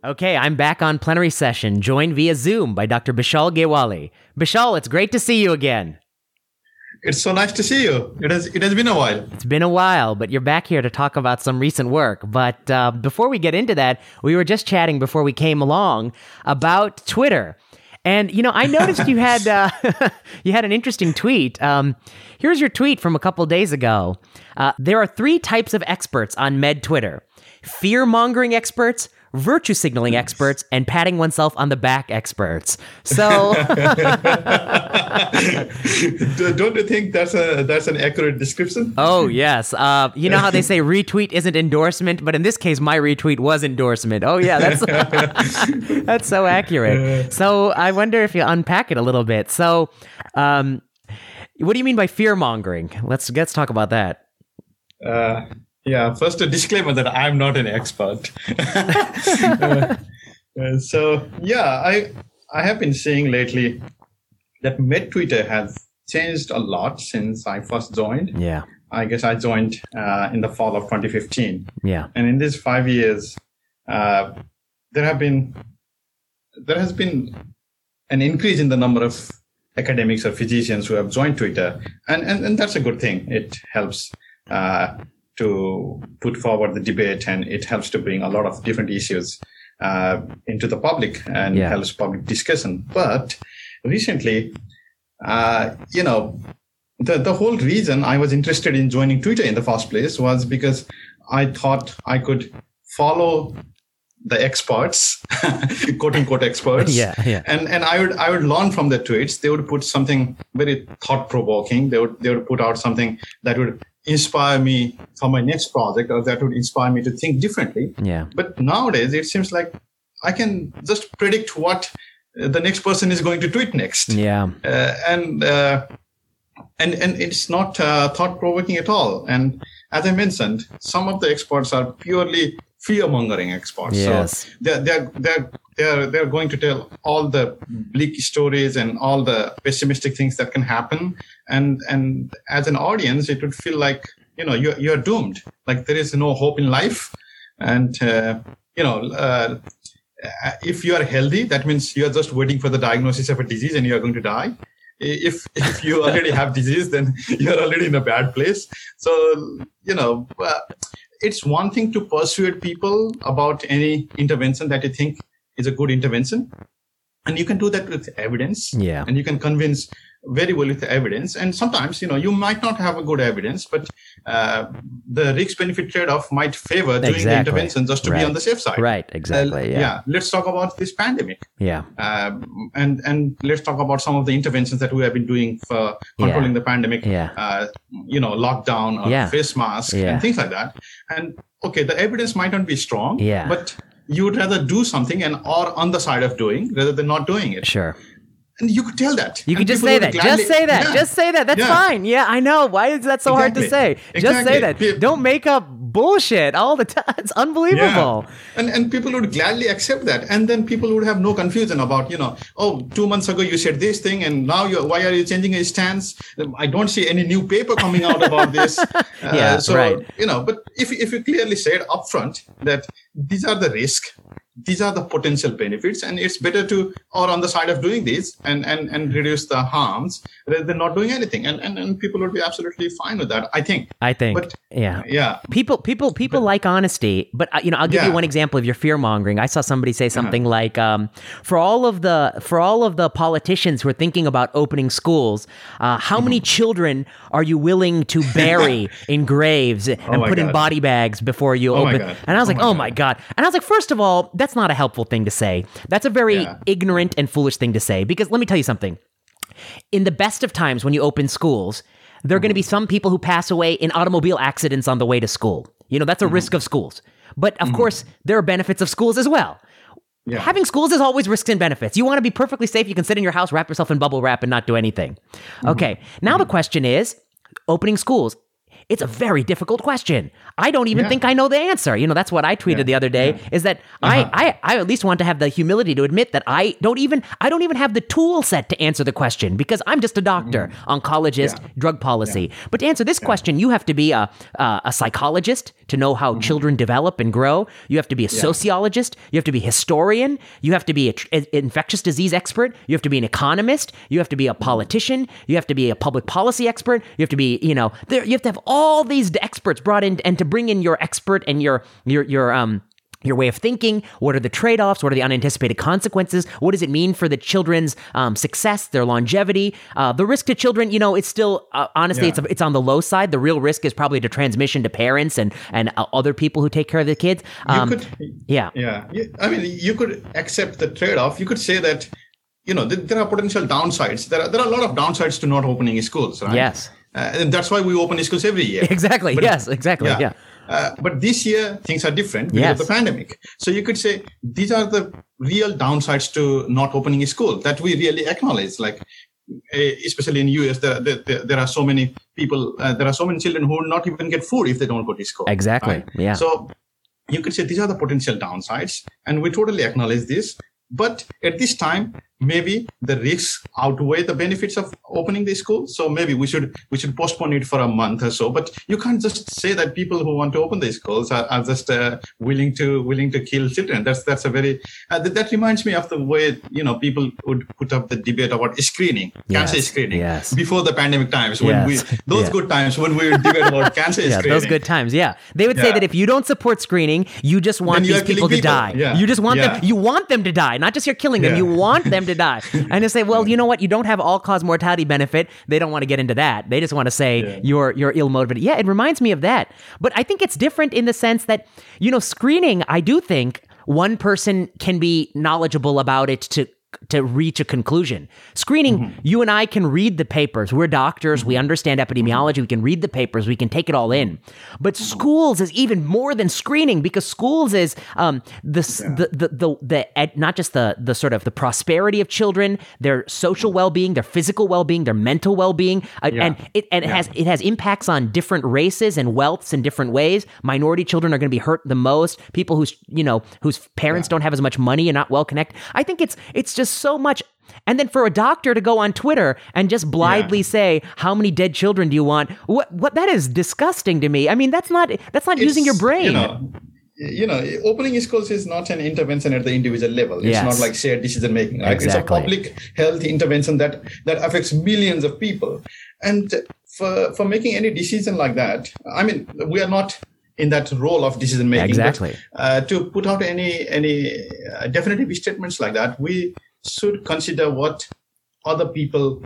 Okay, I'm back on plenary session, joined via Zoom by Dr. Bishal Gyawali. Bishal, it's great to see you again. It's so nice to see you. It has it has been a while. It's been a while, but you're back here to talk about some recent work. But uh, before we get into that, we were just chatting before we came along about Twitter. And you know, I noticed you had uh, you had an interesting tweet. Um, here's your tweet from a couple days ago. Uh, there are three types of experts on Med Twitter fear mongering experts, virtue signaling experts, and patting oneself on the back experts. So, don't you think that's a that's an accurate description? oh yes, uh, you know how they say retweet isn't endorsement, but in this case, my retweet was endorsement. Oh yeah, that's that's so accurate. So I wonder if you unpack it a little bit. So, um, what do you mean by fear mongering? Let's let's talk about that. Uh, yeah, first a disclaimer that I'm not an expert. Uh, uh, so yeah, I I have been seeing lately that MedTwitter has changed a lot since I first joined. Yeah, I guess I joined uh, in the fall of 2015, yeah, and in these five years, uh, there have been there has been an increase in the number of academics or physicians who have joined Twitter, and and, and that's a good thing. It helps uh, to put forward the debate, and it helps to bring a lot of different issues uh, into the public and Yeah. helps public discussion. But recently, uh, you know, the the whole reason I was interested in joining Twitter in the first place was because I thought I could follow the experts, quote unquote experts, yeah, yeah. and and I would I would learn from their tweets. They would put something very thought provoking. They would they would put out something that would inspire me for my next project, or that would inspire me to think differently. Yeah. But nowadays, it seems like I can just predict what uh, the next person is going to tweet next, Yeah. uh, and uh, and and it's not uh, thought provoking at all. And as I mentioned, some of the experts are purely fear mongering experts. Yes. So they're they're they're they're they're going to tell all the bleak stories and all the pessimistic things that can happen. And and as an audience, it would feel like you know you're you're doomed. Like there is no hope in life, and uh, you know. Uh, if you are healthy, that means you are just waiting for the diagnosis of a disease and you are going to die. If if you already have disease, then you are already in a bad place. So you know, uh, it's one thing to persuade people about any intervention that you think is a good intervention, and you can do that with evidence. Yeah. and you can convince very well with the evidence. And sometimes, you know, you might not have a good evidence, but uh, the risk benefit trade off might favor doing the intervention just to Right. be on the safe side. Right. Uh, Exactly. yeah. Let's talk about this pandemic, Yeah. um, and and let's talk about some of the interventions that we have been doing for controlling the pandemic. Yeah. Uh, you know, lockdown or Yeah. face mask Yeah. and things like that. And okay, the evidence might not be strong. Yeah. But you would rather do something and are on the side of doing rather than not doing it. Sure. And you could tell that. You could just say that. gladly- just say that. Yeah. Just say that. That's Yeah. fine. Yeah, I know. Why is that so hard to say? Exactly. Just say that. Don't make up bullshit all the time. It's unbelievable. Yeah. And and people would gladly accept that. And then people would have no confusion about, you know, oh, two months ago you said this thing and now you why are you changing your stance? I don't see any new paper coming out about this. Uh, Yeah, so right. you know, but if if you clearly said upfront that these are the risk, these are the potential benefits, and it's better to or on the side of doing this and and and reduce the harms rather than not doing anything. And and, and people would be absolutely fine with that, I think. I think. But- yeah. Yeah. People, people, people like honesty, but uh, you know, I'll give you Yeah. Uh-huh. one example of your fear mongering. I saw somebody say something like, um, "For all of the, for all of the politicians who are thinking about opening schools, uh, how many Mm-hmm. children are you willing to bury in graves and Oh put in body bags before you Oh open?" And I was Oh like, my "Oh my god!" And I was like, first of all, that's not a helpful thing to say. That's a very Yeah. ignorant and foolish thing to say because let me tell you something in the best of times when you open schools, there are going to be mm-hmm. some people who pass away in automobile accidents on the way to school. You know, that's a risk mm-hmm. of schools. But of mm-hmm. course, there are benefits of schools as well. Yeah. Having schools is always risks and benefits. You want to be perfectly safe, you can sit in your house, wrap yourself in bubble wrap, and not do anything. Okay, now the question is opening schools. It's a very difficult question. I don't even Yeah. think I know the answer. You know, that's what I tweeted the other day is that Uh-huh. I, I I at least want to have the humility to admit that I don't even I don't even have the tool set to answer the question because I'm just a doctor, oncologist, Mm-hmm. Yeah. drug policy. But to answer this question, you have to be a a, a psychologist to know how children develop and grow. You have to be a sociologist. You have to be a historian. You have to be a tr- an infectious disease expert. You have to be an economist. You have to be a politician. You have to be a public policy expert. You have to be you know there. You have to have all these experts brought in and to bring in your expert and your your your um your way of thinking? What are the trade offs? What are the unanticipated consequences? What does it mean for the children's um, success, their longevity? Uh, the risk to children, you know, it's still, uh, honestly, yeah. it's, it's on the low side. The real risk is probably to transmission to parents and, and uh, other people who take care of the kids. Um, could, yeah. Yeah. I mean, you could accept the trade off. You could say that, you know, there are potential downsides. There are, there are a lot of downsides to not opening schools, right? Yes. Uh, and that's why we open schools every year. Exactly. But, yes, exactly. yeah. yeah. Uh, but this year things are different because yes. of the pandemic. So you could say these are the real downsides to not opening a school that we really acknowledge. Like eh, especially in US, there, there, there are so many people, uh, there are so many children who will not even get food if they don't go to school. Exactly. Right? Yeah. So you could say these are the potential downsides, and we totally acknowledge this. But at this time, maybe the risks outweigh the benefits of opening the school so maybe we should we should postpone it for a month or so but you can't just say that people who want to open the schools are, are just uh, willing to willing to kill children that's that's a very uh, that, that, reminds me of the way you know people would put up the debate about screening yes, cancer screening yes. before the pandemic times when yes. we those yeah. good times when we debate about cancer yeah, screening those good times yeah they would yeah. say that if you don't support screening you just want these people, people, to die yeah. you just want them you want them to die not just you're killing them you want them to die and to say, well, you know what? You don't have all cause mortality benefit. They don't want to get into that. They just want to say yeah. you're you're ill motivated. Yeah, it reminds me of that. But I think it's different in the sense that you know screening. I do think one person can be knowledgeable about it to to reach a conclusion. Screening, mm-hmm. you and I can read the papers. We're doctors. Mm-hmm. We understand epidemiology. We can read the papers. We can take it all in. But schools is even more than screening because schools is um, the, yeah. the, the, the, the ed, not just the, the sort of the prosperity of children, their social well-being, their physical well-being, their mental well-being. Uh, yeah. And it, and it yeah. has, it has impacts on different races and wealths in different ways. Minority children are going to be hurt the most. People whose, you know, whose parents don't have as much money and not well connected. I think it's, it's just so much. And then for a doctor to go on Twitter and just blithely yeah. say, "How many dead children do you want?" What what that is disgusting to me. I mean, that's not that's not it's, using your brain. You know, you know, opening schools is not an intervention at the individual level. It's yes. not like shared decision making. Right? Exactly. It's a public health intervention that that affects millions of people. And for for making any decision like that, I mean, we are not in that role of decision making. Exactly. But, uh, to put out any any uh, definitive statements like that, we should consider what other people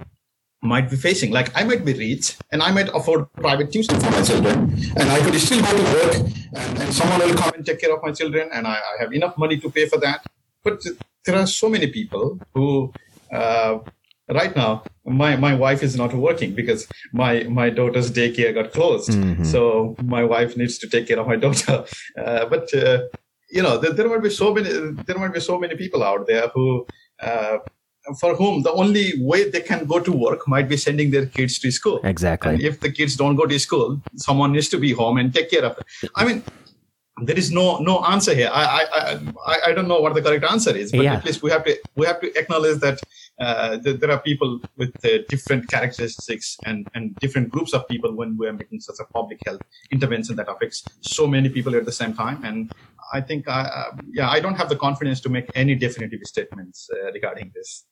might be facing. Like I might be rich and I might afford private tuition for my children, and I could still go to work, and, and someone will come and take care of my children, and I, I, have enough money to pay for that. But there are so many people who. Uh, right now my, my wife is not working because my my daughter's daycare got closed mm-hmm. so my wife needs to take care of my daughter uh, but uh, you know there, there, might be so many there might be so many people out there who uh, for whom the only way they can go to work might be sending their kids to school. Exactly. And if the kids don't go to school, someone needs to be home and take care of them. I mean, there is no no answer here. I I I, I don't know what the correct answer is, but yeah. at least we have to we have to acknowledge that uh, there are people with uh, different characteristics and and different groups of people when we are making such a public health intervention that affects so many people at the same time. And I think, I, uh, yeah, I don't have the confidence to make any definitive statements uh, regarding this.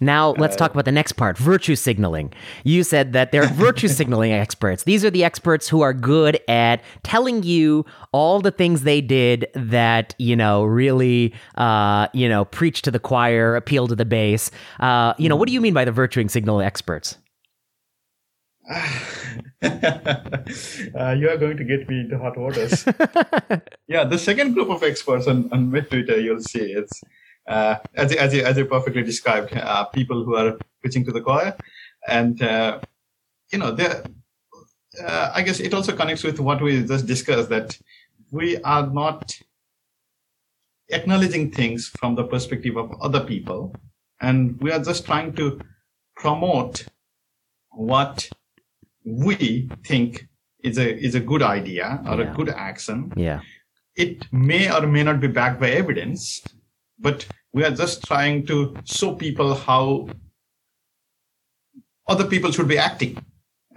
Now, let's uh, talk about the next part virtue signaling. You said that they're virtue signaling experts. These are the experts who are good at telling you all the things they did that, you know, really, uh, you know, preach to the choir, appeal to the base. Uh, you know, what do you mean by the virtue signaling experts? uh, you are going to get me into hot waters. yeah, the second group of experts on, on Twitter, you'll see it's uh, as, as, you, as you perfectly described, uh, people who are preaching to the choir. And, uh, you know, uh, I guess it also connects with what we just discussed that we are not acknowledging things from the perspective of other people. And we are just trying to promote what we think is a is a good idea or yeah. a good action. Yeah. It may or may not be backed by evidence, but we are just trying to show people how other people should be acting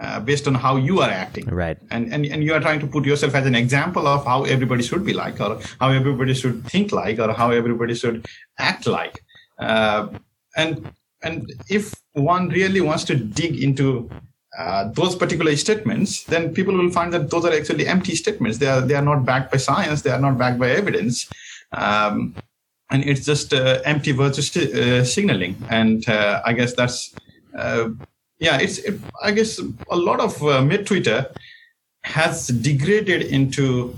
uh, based on how you are acting. Right. And, and and you are trying to put yourself as an example of how everybody should be like, or how everybody should think like, or how everybody should act like. Uh, and and if one really wants to dig into uh, those particular statements, then people will find that those are actually empty statements. They are they are not backed by science. They are not backed by evidence. Um, and it's just uh, empty virtue st- uh, signaling. And uh, I guess that's uh, yeah. It's it, I guess a lot of uh, med Twitter has degraded into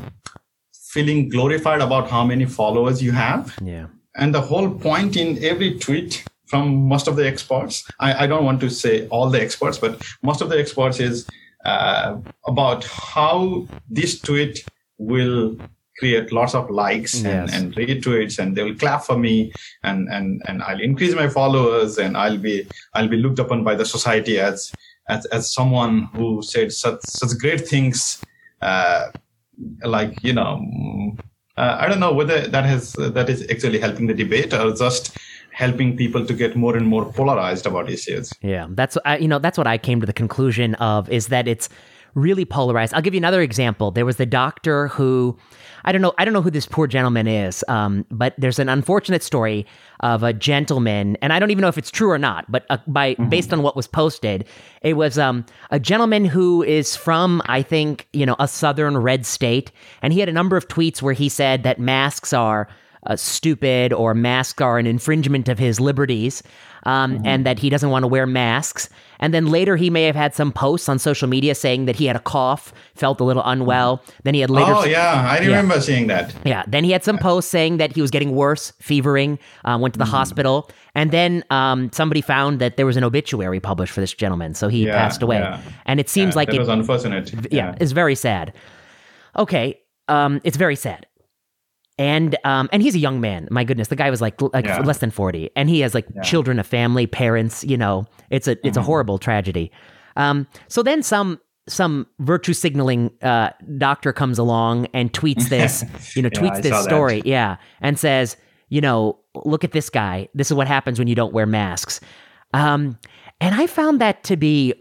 feeling glorified about how many followers you have. Yeah. And the whole point in every tweet from most of the experts, I, I don't want to say all the experts, but most of the experts is uh, about how this tweet will create lots of likes and, Yes. and retweets and they will clap for me and, and, and I'll increase my followers and I'll be I'll be looked upon by the society as as, as someone who said such such great things uh, like you know mm, uh, I don't know whether that has that is actually helping the debate or just helping people to get more and more polarized about issues. Yeah, that's I, you know that's what I came to the conclusion of is that it's really polarized. I'll give you another example. There was the doctor who I don't know I don't know who this poor gentleman is, um, but there's an unfortunate story of a gentleman, and I don't even know if it's true or not, but uh, by based on what was posted, it was um, a gentleman who is from I think you know a southern red state, and he had a number of tweets where he said that masks are uh, stupid or masks are an infringement of his liberties, um, and that he doesn't want to wear masks. And then later he may have had some posts on social media saying that he had a cough, felt a little unwell. Then he had later. oh yeah, I remember seeing that. Yeah. Then he had some posts saying that he was getting worse, fevering, uh, went to Mm-hmm. the hospital. And then um, somebody found that there was an obituary published for this gentleman. So he Yeah, passed away. yeah. And it seems like it, was unfortunate. yeah, it's very sad. Okay, um, it's very sad. And um, and he's a young man. My goodness, the guy was like like Yeah. less than forty, and he has like children, a family, parents. You know, it's a Mm-hmm. it's a horrible tragedy. Um, so then some some virtue signaling uh, doctor comes along and tweets this, you know, Yeah, tweets I this saw that. story, yeah, and says, you know, look at this guy. This is what happens when you don't wear masks. Um, and I found that to be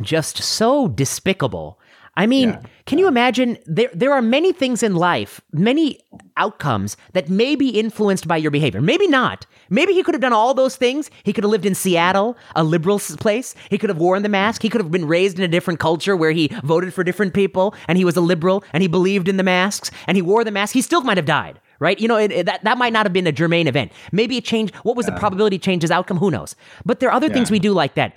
just so despicable. I mean, Yeah. can you imagine? There, there are many things in life, many outcomes that may be influenced by your behavior. Maybe not. Maybe he could have done all those things. He could have lived in Seattle, a liberal place. He could have worn the mask. He could have been raised in a different culture where he voted for different people and he was a liberal and he believed in the masks and he wore the mask. He still might have died. Right, you know it, it- that that might not have been a germane event. Maybe it changed. What was the probability it changed his outcome? Who knows? But there are other things we do like that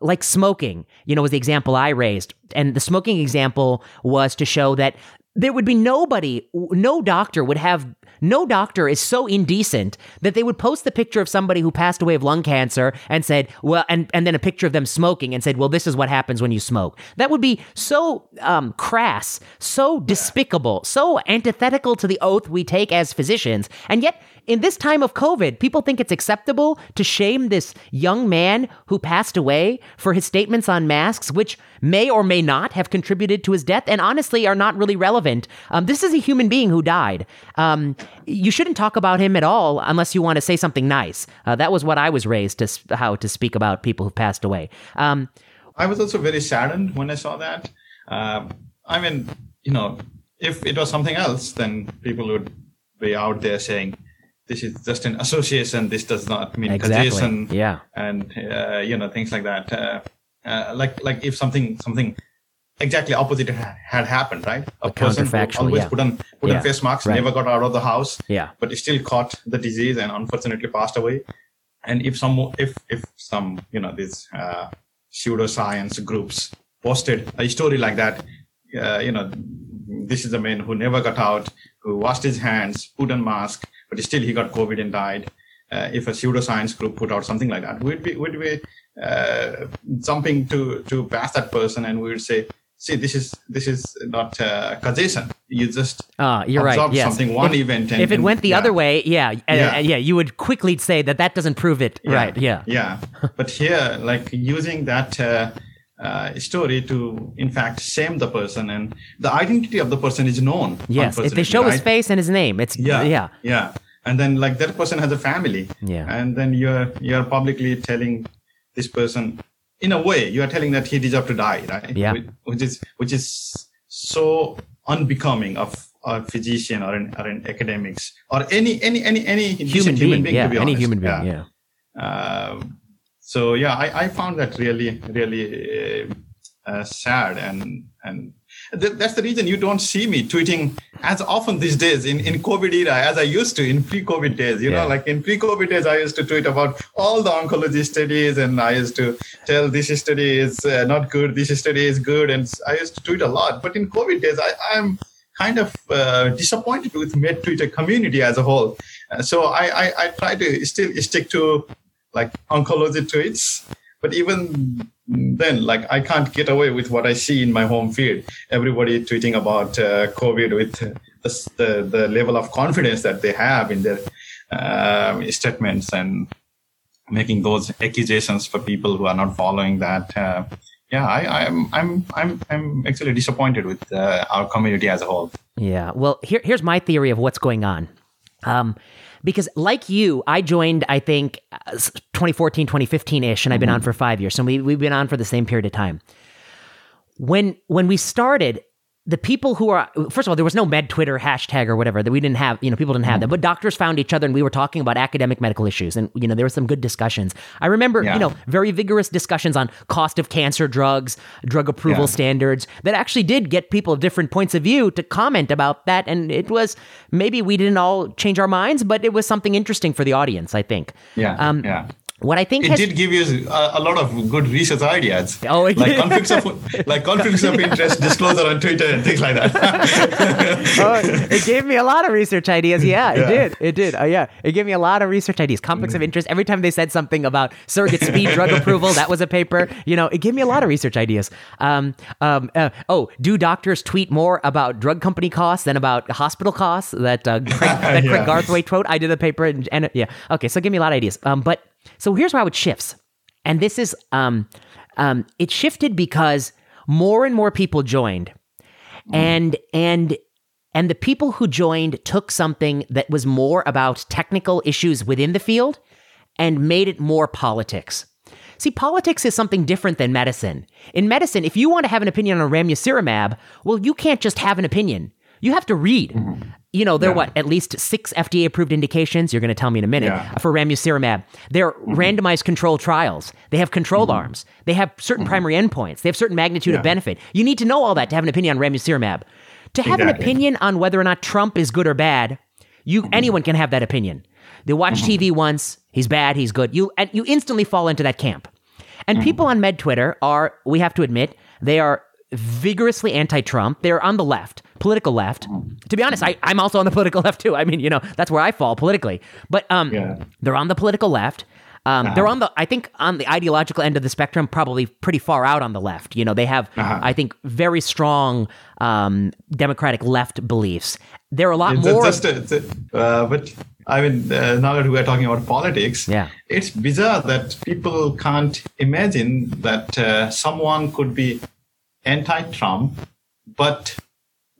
like smoking, you know, was the example I raised. And the smoking example was to show that there would be nobody, no doctor would have, no doctor is so indecent that they would post the picture of somebody who passed away of lung cancer and said, well, and, and then a picture of them smoking and said, well, this is what happens when you smoke. That would be so um, crass, so despicable, so antithetical to the oath we take as physicians. And yet, in this time of COVID, people think it's acceptable to shame this young man who passed away for his statements on masks, which may or may not have contributed to his death and honestly are not really relevant. Um, this is a human being who died. Um, you shouldn't talk about him at all unless you want to say something nice. Uh, that was what I was raised to s- how to speak about people who passed away. Um, I was also very saddened when I saw that. Uh, I mean, you know, if it was something else, then people would be out there saying, "This is just an association. This does not mean Exactly. causation." Yeah. and uh, you know things like that. Uh, uh, like like if something something exactly opposite had, had happened, right? A person who always yeah. put on put Yeah, on face masks, right. never got out of the house, Yeah. but still caught the disease and unfortunately passed away. And if some if if some you know these uh, pseudoscience groups posted a story like that, uh, you know, this is a man who never got out, who washed his hands, put on mask, but still he got COVID and died. Uh, if a pseudoscience group put out something like that, we'd be would be uh, jumping to to pass that person, and we would say, "See, this is this is not uh, causation. You just Uh, you're right. Yes. something one if, event, and if it and- went the yeah. other way, yeah, uh, Yeah. uh, yeah, you would quickly say that that doesn't prove it. Yeah. Right. Yeah. yeah but here like using that uh, uh, story to in fact shame the person and the identity of the person is known Yes. If they show his face and his name, it's yeah yeah. yeah and then like that person has a family Yeah. and then you're you're publicly telling this person in a way you are telling that he deserved to die right Yeah. which, which is which is so unbecoming of a physician or an, or an academics or any any any any Human being, human being yeah, to be any honest. human being, yeah. Um, so yeah, I, I found that really, really uh, uh, sad and and th- that's the reason you don't see me tweeting as often these days in, in COVID era as I used to in pre-COVID days. You Yeah. know, like in pre-COVID days, I used to tweet about all the oncology studies, and I used to tell this study is uh, not good, this study is good, and I used to tweet a lot. But in COVID days, I, I'm kind of uh, disappointed with med Twitter community as a whole. Uh, so I, I I try to still stick to like oncology tweets but even then like i can't get away with what i see in my home feed everybody tweeting about uh, covid with the, the, the level of confidence that they have in their um, statements and making those accusations for people who are not following that uh, yeah I, i'm i'm i'm i'm actually disappointed with uh, our community as a whole Yeah. Well, here, here's my theory of what's going on. Um, because like you, I joined, I think, uh, 2014, 2015 ish, and I've been on for five years. So we, we've been on for the same period of time. When, when we started, the people who are first of all there was no med twitter hashtag or whatever that we didn't have you know people didn't have that but doctors found each other and we were talking about academic medical issues and you know there were some good discussions. I remember Yeah. you know very vigorous discussions on cost of cancer drugs drug approval Yeah. standards that actually did get people of different points of view to comment about that. And it was maybe we didn't all change our minds but it was something interesting for the audience i think. Yeah Um, yeah what i think it has did give you a, a lot of good research ideas. Oh, it like conflicts of like conflicts of interest disclosure on Twitter and things like that. oh, it gave me a lot of research ideas. Yeah, it Yeah. did. It did. Oh, yeah. It gave me a lot of research ideas. Conflicts of interest. Every time they said something about surrogate speed drug approval, that was a paper. You know, it gave me a lot of research ideas. Um, um, uh, oh, do doctors tweet more about drug company costs than about hospital costs? That uh, Craig, that Craig Garthwaite wrote. I did a paper, and, and yeah. Okay, so give me a lot of ideas. Um, but so here's how it shifts, and this is um, um, it shifted because more and more people joined and and and the people who joined took something that was more about technical issues within the field and made it more politics. See, politics is something different than medicine. In medicine, if you want to have an opinion on a ramucirumab, well, you can't just have an opinion. You have to read. You know, there are Yeah. what, at least six FDA approved indications, you're going to tell me in a minute, Yeah. for ramucirumab. They're mm-hmm. randomized controlled trials. They have control mm-hmm. arms. They have certain mm-hmm. primary endpoints. They have certain magnitude of benefit. You need to know all that to have an opinion on ramucirumab. To have an opinion on whether or not Trump is good or bad, you anyone can have that opinion. They watch TV once, he's bad, he's good. You and you instantly fall into that camp. And people on Med Twitter are, we have to admit, they are vigorously anti-Trump. They're on the left, political left. To be honest, I, I'm also on the political left too. I mean, you know, that's where I fall politically. But um, Yeah. they're on the political left. Um, They're on the, I think, on the ideological end of the spectrum, probably pretty far out on the left. You know, they have, Uh-huh. I think, very strong um, democratic left beliefs. They're a lot It's more. just a, uh, but I mean, uh, now that we are talking about politics, Yeah. it's bizarre that people can't imagine that uh, someone could be anti-Trump, but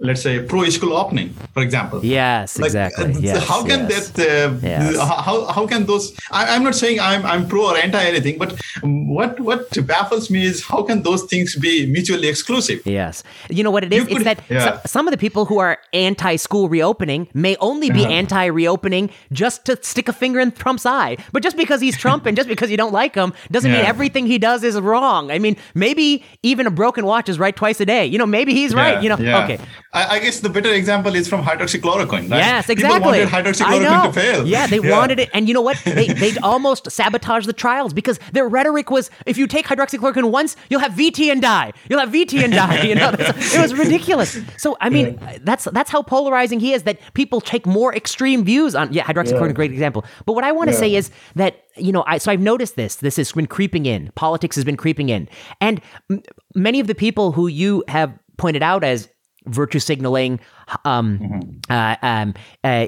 let's say pro-school opening, for example. yes, Like, exactly. uh, yes, how can yes. that? Uh, Yes. How how can those? I, I'm not saying I'm I'm pro or anti anything, but what what baffles me is how can those things be mutually exclusive? Yes. You know what it is? You it's could- that yeah. so- some of the people who are anti school reopening may only be Uh-huh. anti reopening just to stick a finger in Trump's eye. But just because he's Trump and just because you don't like him doesn't mean everything he does is wrong. I mean, maybe even a broken watch is right twice a day. You know, maybe he's right. Yeah, You know, yeah. okay. I, I guess the better example is from hydroxychloroquine. Right? Yes, People exactly. wanted I hydroxychloroquine know. to fail. Yeah, they wanted it, and you know what? They they almost sabotaged the trials because their rhetoric was, if you take hydroxychloroquine once, you'll have VT and die. You'll have VT and die. You know, it was ridiculous. So I mean, that's that's how polarizing he is. That people take more extreme views on. Yeah, hydroxychloroquine, Yeah. great example. But what I want to Yeah. say is that you know, I so I've noticed this. This has been creeping in. Politics has been creeping in, and m- many of the people who you have pointed out as virtue signaling, um, uh, um, uh,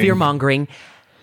Fear-mongering.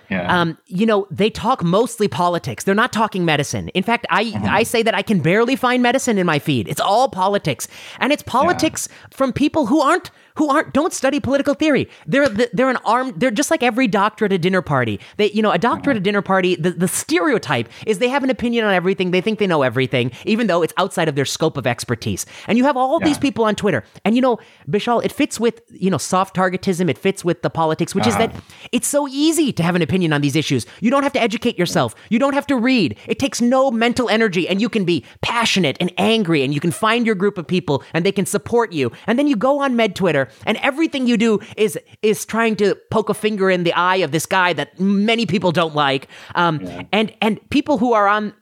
Yeah. Um, you know, they talk mostly politics. They're not talking medicine. In fact, I I say that I can barely find medicine in my feed. It's all politics, and it's politics from people who aren't who aren't don't study political theory. They're they're an arm. They're just like every doctor at a dinner party. They you know a doctor at a dinner party. The, the stereotype is they have an opinion on everything. They think they know everything, even though it's outside of their scope of expertise. And you have all yeah. these people on Twitter. And you know, Bishal, it fits with you know soft targetism. It fits with the politics, which uh-huh. is that it's so easy to have an opinion on these issues. You don't have to educate yourself. You don't have to read. It takes no mental energy, and you can be passionate and angry, and you can find your group of people, and they can support you. And then you go on Med Twitter, and everything you do is is trying to poke a finger in the eye of this guy that many people don't like. Um, yeah. And and people who are on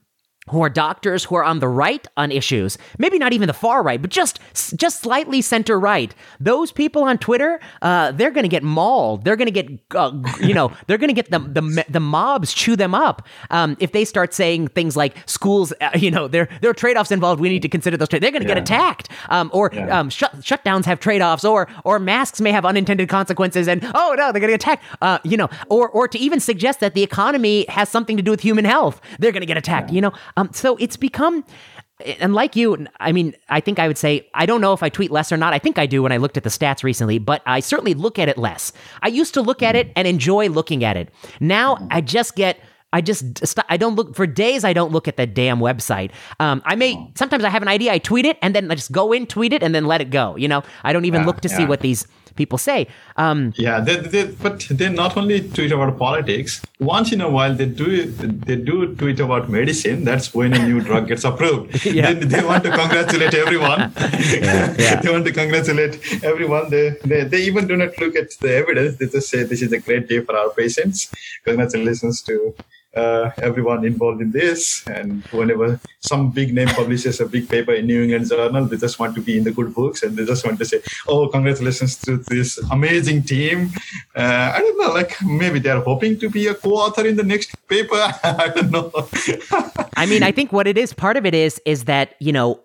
who are doctors who are on the right on issues, maybe not even the far right, but just just slightly center right. Those people on Twitter, uh, they're going to get mauled. They're going to get, uh, you know, they're going to get the, the the mobs chew them up um, if they start saying things like schools. Uh, you know, there there are trade offs involved. We need to consider those. Trade. They're going to yeah. get attacked. Um, or yeah. um, shut, shutdowns have trade offs. Or or masks may have unintended consequences. And oh no, they're going to get attacked. Uh, you know, or or to even suggest that the economy has something to do with human health. They're going to get attacked. Yeah. You know. Um, so it's become and like you, I mean, I think I would say, I don't know if I tweet less or not. I think I do when I looked at the stats recently, but I certainly look at it less. I used to look at it and enjoy looking at it. Now I just get. I just I don't look for days. I don't look at the damn website. Um, I may sometimes I have an idea. I tweet it and then I just go in, tweet it, and then let it go. You know, I don't even yeah, look to yeah. see what these people say. Um, yeah, they, they, but they not only tweet about politics. Once in a while, they do they do tweet about medicine. That's when a new drug gets approved. yeah. they, they want to congratulate everyone. yeah, yeah. they want to congratulate everyone. They, they they even do not look at the evidence. They just say this is a great day for our patients. Congratulations to uh, everyone involved in this. And whenever some big name publishes a big paper in New England Journal, they just want to be in the good books and they just want to say, "Oh, congratulations to this amazing team." Uh, I don't know, like maybe they're hoping to be a co-author in the next paper. I don't know. I mean, I think what it is, part of it is, is that you know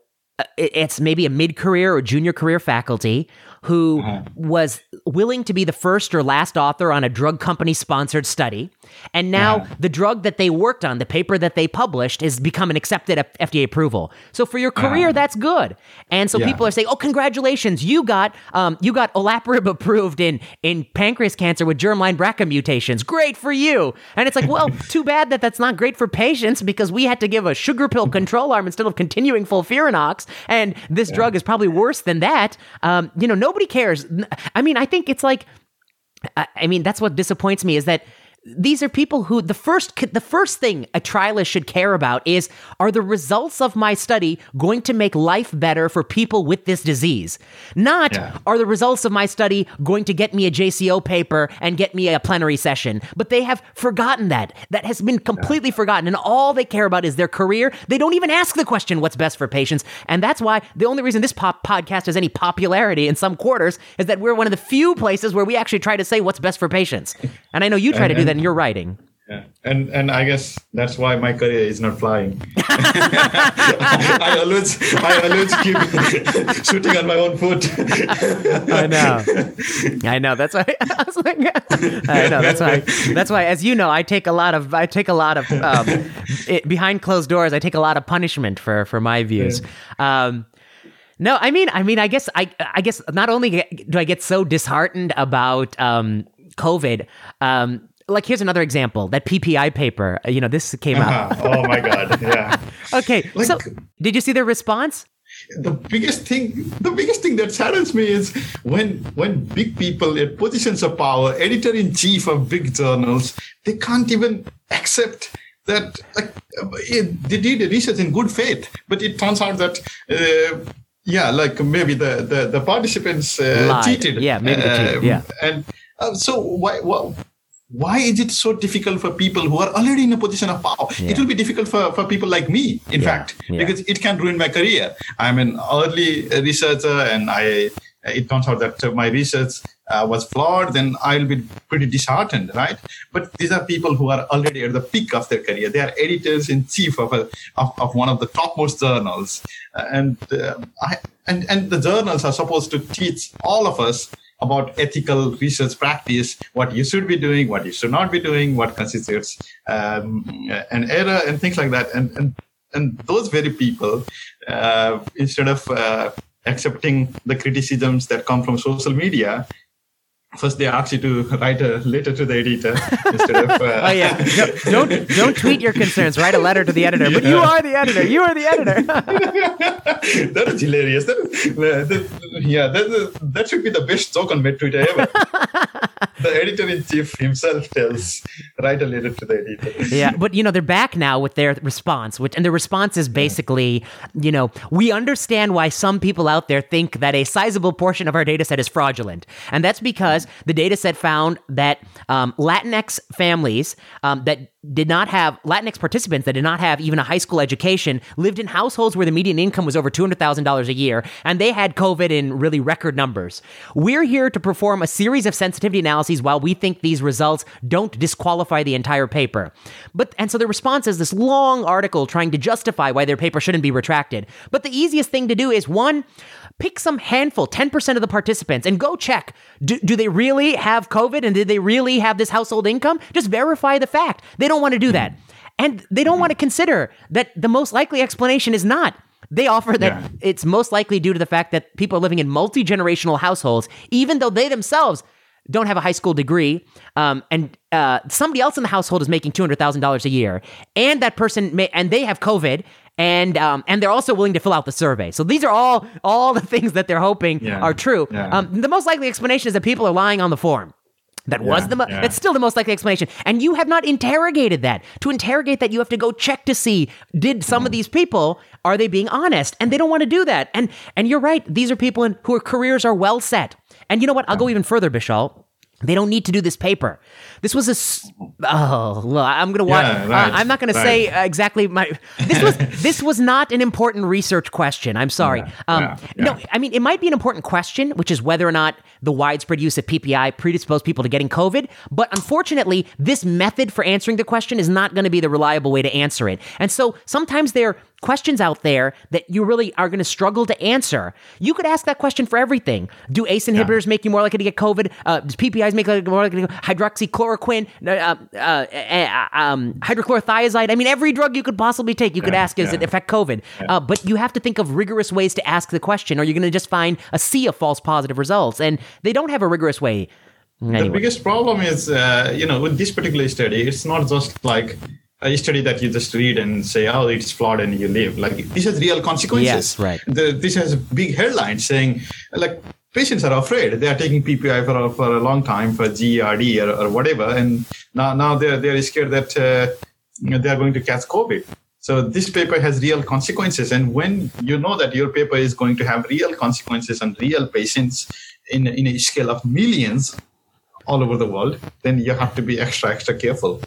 it's maybe a mid-career or junior career faculty who uh-huh. was willing to be the first or last author on a drug company sponsored study and now the drug that they worked on the paper that they published has become an accepted fda approval. So for your career that's good. And so yeah. people are saying oh congratulations you got um, you got olaparib approved in in pancreas cancer with germline brca mutations. Great for you. And it's like well too bad that that's not great for patients because we had to give a sugar pill control arm instead of continuing FOLFIRINOX and this drug is probably worse than that. Um, you know, nobody cares. I mean, I think it's like, I mean, that's what disappoints me is that these are people who the first the first thing a trialist should care about is are the results of my study going to make life better for people with this disease? Not yeah. are the results of my study going to get me a JCO paper and get me a plenary session? But they have forgotten that. That has been completely yeah. forgotten. And all they care about is their career. They don't even ask the question what's best for patients? And that's why the only reason this pop podcast has any popularity in some quarters is that we're one of the few places where we actually try to say what's best for patients. And I know you try to do that than your writing. Yeah. And and I guess that's why my career is not flying. I always I always keep shooting on my own foot. I know. I know. That's why I was like I know. That's why that's why as you know, I take a lot of I take a lot of um, it, behind closed doors, I take a lot of punishment for for my views. Yeah. Um, no, I mean, I mean, I guess, I, I guess, not only do I get so disheartened about um, COVID, um, like here's another example that PPI paper. Uh, you know, this came out. Uh-huh. oh my god! Yeah. okay. Like, so, did you see their response? The biggest thing, the biggest thing that saddens me is when when big people in positions of power, editor in chief of big journals, they can't even accept that like, they did the research in good faith, but it turns out that. Uh, yeah, like maybe the the, the participants uh, cheated. Yeah, maybe they cheated. Yeah, and uh, so why, why why is it so difficult for people who are already in a position of power? Yeah. It will be difficult for, for people like me, in yeah. fact, yeah. because it can ruin my career. I'm an early researcher and I it turns out that my research uh, was flawed, then I'll be pretty disheartened, right? But these are people who are already at the peak of their career. They are editors in chief of, a, of, of one of the topmost journals. Uh, and, uh, I, and, and the journals are supposed to teach all of us about ethical research practice, what you should be doing, what you should not be doing, what constitutes um, an error, and things like that. And and and those very people, uh, instead of uh, accepting the criticisms that come from social media first they ask you to write a letter to the editor instead of uh, oh yeah. Don't, don't, don't tweet your concerns. Write a letter to the editor. But you are the editor. You are the editor. That is hilarious. That, that, yeah that, that should be the best joke on Twitter ever the editor in chief himself tells write a letter to the editor yeah but you know they're back now with their response which and the response is basically you know we understand why some people out there think that a sizable portion of our data set is fraudulent and that's because the data set found that um, Latinx families um, that did not have Latinx participants that did not have even a high school education lived in households where the median income was over $200,000 a year, and they had COVID in really record numbers. We're here to perform a series of sensitivity analyses while we think these results don't disqualify the entire paper. But and so the response is this long article trying to justify why their paper shouldn't be retracted. But the easiest thing to do is one, pick some handful, 10% of the participants, and go check. Do, do they really have COVID and did they really have this household income? Just verify the fact. They don't want to do that. And they don't want to consider that the most likely explanation is not. They offer that yeah. it's most likely due to the fact that people are living in multi generational households, even though they themselves don't have a high school degree, um, and uh, somebody else in the household is making two hundred thousand dollars a year, and that person may, and they have COVID, and um, and they're also willing to fill out the survey. So these are all all the things that they're hoping yeah. are true. Yeah. Um, the most likely explanation is that people are lying on the form. That yeah, was the mo- yeah. that's still the most likely explanation. And you have not interrogated that. To interrogate that, you have to go check to see did some mm. of these people are they being honest? And they don't want to do that. And and you're right. These are people in, who are careers are well set. And you know what? I'll go even further, Bishal. They don't need to do this paper. This was a oh, well, I'm gonna watch. Yeah, right, uh, I'm not gonna right. say uh, exactly my. This was this was not an important research question. I'm sorry. Yeah, um, yeah, no, I mean it might be an important question, which is whether or not the widespread use of PPI predisposed people to getting COVID. But unfortunately, this method for answering the question is not going to be the reliable way to answer it. And so sometimes they're questions out there that you really are going to struggle to answer. You could ask that question for everything. Do ACE inhibitors yeah. make you more likely to get COVID? Uh, does PPIs make you more likely to get hydroxychloroquine, uh, uh, uh, um, hydrochlorothiazide? I mean, every drug you could possibly take, you could ask, does yeah. it affect COVID? Uh, but you have to think of rigorous ways to ask the question, or you're going to just find a sea of false positive results. And they don't have a rigorous way. Anyway. The biggest problem is, uh, you know, with this particular study, it's not just like study that you just read and say, oh, it's flawed and you leave. Like this has real consequences. Yes, right. The, this has big headlines saying, like, patients are afraid. They are taking PPI for a, for a long time for GERD or, or whatever, and now now they're they're scared that uh, they are going to catch COVID. So this paper has real consequences, and when you know that your paper is going to have real consequences on real patients in in a scale of millions all over the world, then you have to be extra extra careful.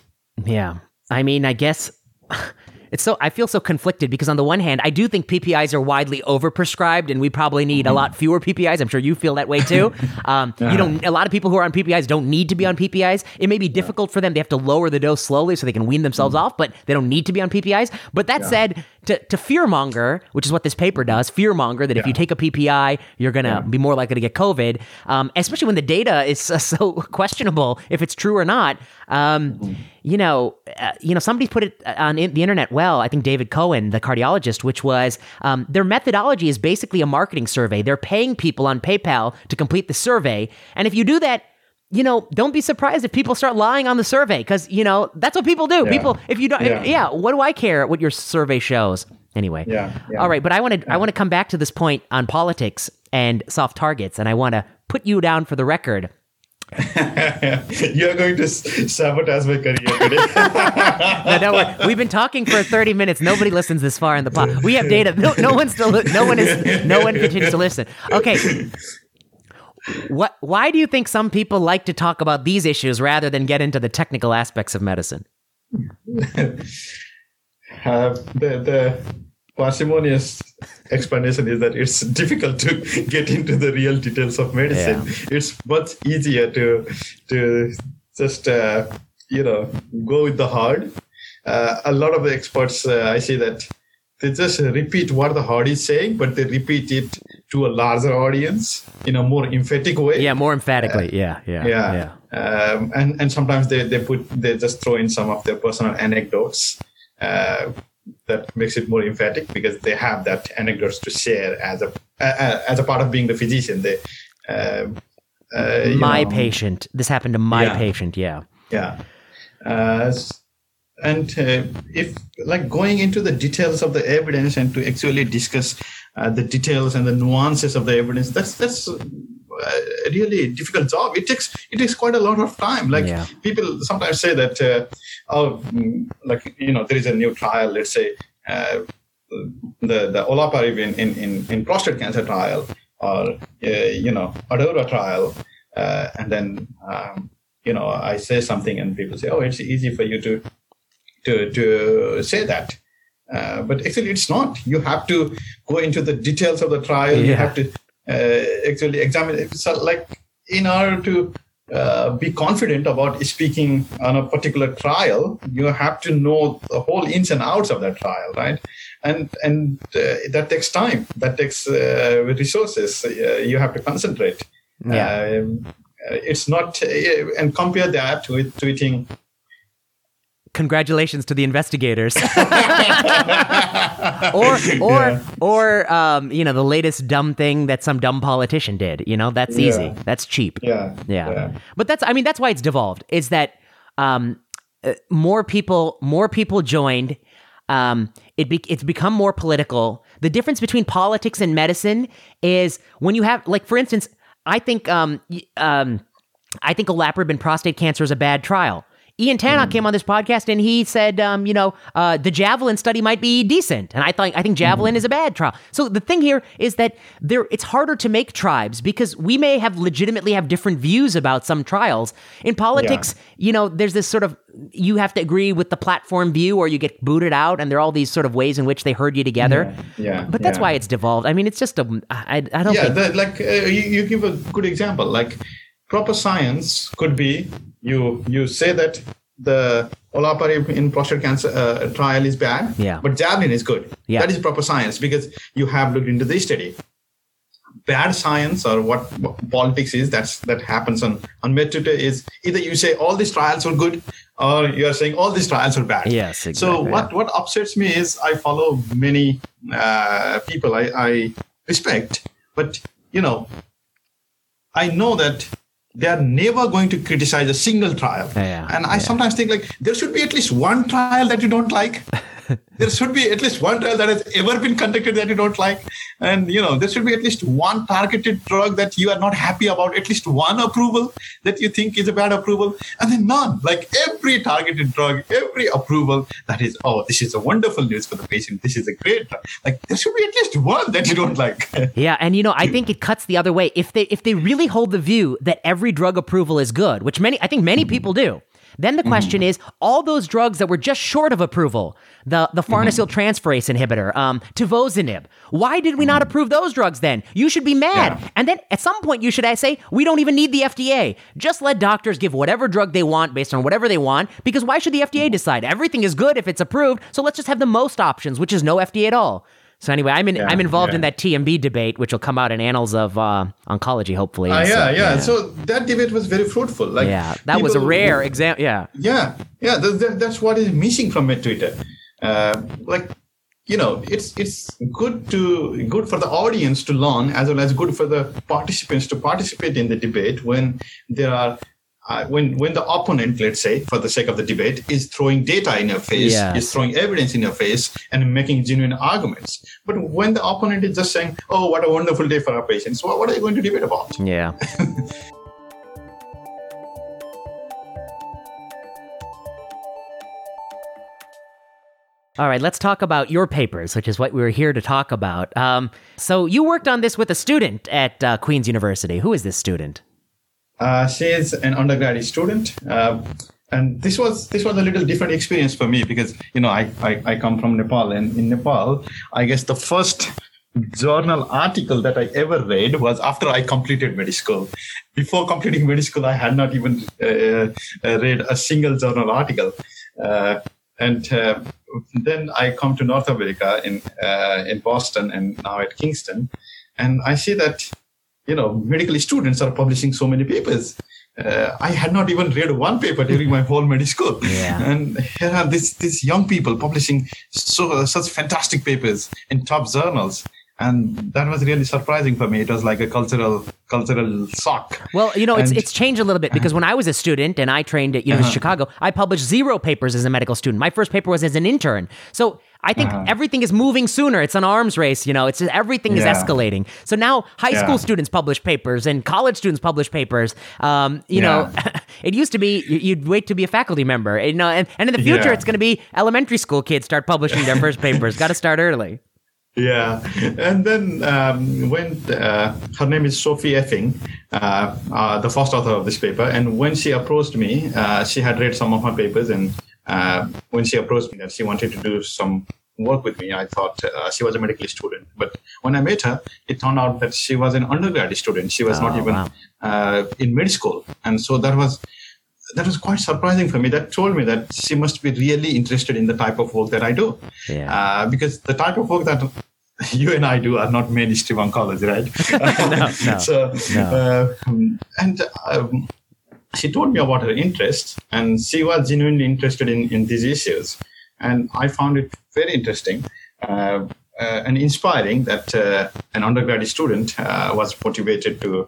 Yeah, I mean, I guess it's so I feel so conflicted because on the one hand, I do think PPIs are widely overprescribed, and we probably need a mm-hmm. lot fewer PPIs. I'm sure you feel that way too. Um, uh-huh. You know, a lot of people who are on PPIs don't need to be on PPIs. It may be difficult for them; they have to lower the dose slowly so they can wean themselves mm. off, but they don't need to be on PPIs. But that yeah. said, to, to fearmonger, which is what this paper does, fearmonger that yeah. if you take a PPI, you're gonna yeah. be more likely to get COVID, um, especially when the data is uh, so questionable if it's true or not. Um, mm-hmm you know, uh, you know, somebody put it uh, on the internet well. I think David Cohen, the cardiologist, which was um, their methodology is basically a marketing survey. They're paying people on PayPal to complete the survey, and if you do that, you know, don't be surprised if people start lying on the survey because you know that's what people do. Yeah. People, if you don't, yeah. If, yeah, what do I care what your survey shows? Anyway, yeah, yeah. all right. But I want to, I want to come back to this point on politics and soft targets, and I want to put you down for the record You're going to sabotage my career today. no, don't worry. We've been talking for 30 minutes. Nobody listens this far in the pod. We have data. No, no one still. No one is. No one continues to listen. Okay. What? Why do you think some people like to talk about these issues rather than get into the technical aspects of medicine? Uh, the the parsimonious explanation is that it's difficult to get into the real details of medicine. Yeah. It's much easier to to just uh, you know go with the hard. Uh, a lot of the experts, uh, I see that they just repeat what the heart is saying, but they repeat it to a larger audience in a more emphatic way. Yeah, more emphatically. Uh, yeah, yeah, yeah. yeah. Um, and and sometimes they they put they just throw in some of their personal anecdotes. Uh, that makes it more emphatic because they have that anecdotes to share as a uh, as a part of being the physician. They, uh, uh, my know, patient. This happened to my Yeah. patient. Yeah. yeah uh, and uh, if like going into the details of the evidence and to actually discuss uh, the details and the nuances of the evidence that's that's uh, a really difficult job. It takes it takes quite a lot of time. Like Yeah. people sometimes say that uh, oh mm, like you know there is a new trial let's say uh, the the olaparib in, in, in, in prostate cancer trial or uh, you know ADAURA trial uh, and then um, you know i say something and people say oh it's easy for you to to to say that uh, but actually it's not. You have to go into the details of the trial. You have to uh, actually examine it. So like in order to uh, be confident about speaking on a particular trial you have to know the whole ins and outs of that trial right? And and uh, that takes time. That takes uh, resources. Uh, you have to concentrate. Yeah. um, it's not uh, and compare that with tweeting Congratulations to the investigators. or or Yeah. or um, you know the latest dumb thing that some dumb politician did. You know that's easy. Yeah. That's cheap. yeah Yeah. But that's I mean that's why it's devolved. Is that um uh, more people more people joined um it be, it's become more political. The difference between politics and medicine is when you have like for instance, I think um um I think olaparib and prostate cancer is a bad trial. Ian Tannock came on this podcast and he said, um, you know, uh, the Javelin study might be decent, and I think I think Javelin is a bad trial. So the thing here is that there it's harder to make tribes because we may have legitimately have different views about some trials. In politics, you know, there's this sort of you have to agree with the platform view or you get booted out, and there are all these sort of ways in which they herd you together. yeah, But that's yeah. why it's devolved. I mean, it's just a I, I don't yeah think the, like uh, you, you give a good example like proper science could be you you say that the olaparib in prostate cancer uh, trial is bad Yeah. but javelin is good Yeah. that is proper science because you have looked into the study bad science or what, what politics is that's that happens on on Twitter is either you say all these trials are good or you are saying all these trials are bad Yes, Exactly. so what what upsets me is i follow many uh, people I, I respect but you know i know that they are never going to criticize a single trial. Yeah, and i sometimes think like there should be at least one trial that you don't like there should be at least one trial that has ever been conducted that you don't like and you know there should be at least one targeted drug that you are not happy about at least one approval that you think is a bad approval and then none like every targeted drug every approval that is oh this is a wonderful news for the patient this is a great drug. like there should be at least one that you don't like Yeah, and you know, I think it cuts the other way. If they if they really hold the view that every drug approval is good, which many I think many people do, then the question mm. is all those drugs that were just short of approval, the the mm-hmm. farnesyl transferase inhibitor, um, tivozanib, why did we not mm-hmm. approve those drugs then? You should be mad. Yeah. And then at some point you should say, we don't even need the FDA. Just let doctors give whatever drug they want based on whatever they want, because why should the FDA decide? Everything is good if it's approved, so let's just have the most options, which is no FDA at all. So anyway, I'm in, Yeah, I'm involved in that TMB debate, which will come out in Annals of uh, Oncology, hopefully. Ah, So, yeah, yeah. so that debate was very fruitful. Like yeah, that was a rare example. Yeah, yeah yeah th- th- that's what is missing from my twitter. Uh, like you know it's it's good to good for the audience to learn as well as good for the participants to participate in the debate when there are uh, when when the opponent let's say for the sake of the debate is throwing data in your face Yes. is throwing evidence in your face and making genuine arguments but when the opponent is just saying oh what a wonderful day for our patients what, what are you going to debate about yeah. All right, let's talk about your papers, which is what we were here to talk about. Um, so you worked on this with a student at uh, Queen's University. Who is this student? Uh, she is an undergraduate student, uh, and this was this was a little different experience for me because you know I, I I come from Nepal, and in Nepal, I guess the first journal article that I ever read was after I completed medical school. Before completing medical school, I had not even uh, uh, read a single journal article. Uh, and uh, then I come to North America in uh, in Boston and now at Kingston, and I see that you know medical students are publishing so many papers. Uh, I had not even read one paper during my whole medical school, Yeah. and here are these these young people publishing so such fantastic papers in top journals. and that was really surprising for me. It was like a cultural cultural shock. Well, you know, it's it's changed a little bit because when I was a student and I trained at University uh-huh. of Chicago, I published zero papers as a medical student. My first paper was as an intern. So I think uh-huh. everything is moving sooner. It's an arms race, you know. It's everything yeah. is escalating. So now high yeah. school students publish papers and college students publish papers. Um, you yeah. know, it used to be you'd wait to be a faculty member, you know, and, and in the future it's going to be elementary school kids start publishing their first papers. Got to start early. Yeah, and then um, when uh, her name is Sophie Effing, uh, uh, the first author of this paper, and when she approached me, uh, she had read some of my papers, and uh, when she approached me that she wanted to do some work with me, I thought uh, she was a medical student. But when I met her, it turned out that she was an undergraduate student. She was oh, not even wow. in med school, and so that was that was quite surprising for me. That told me that she must be really interested in the type of work that I do. Yeah. Uh, because the type of work that you and I do are not mainstream oncology, right? no, no, so, no. Uh, and um, she told me about her interests, and she was genuinely interested in, in these issues. And I found it very interesting uh, uh and inspiring that uh, an undergraduate student uh, was motivated to,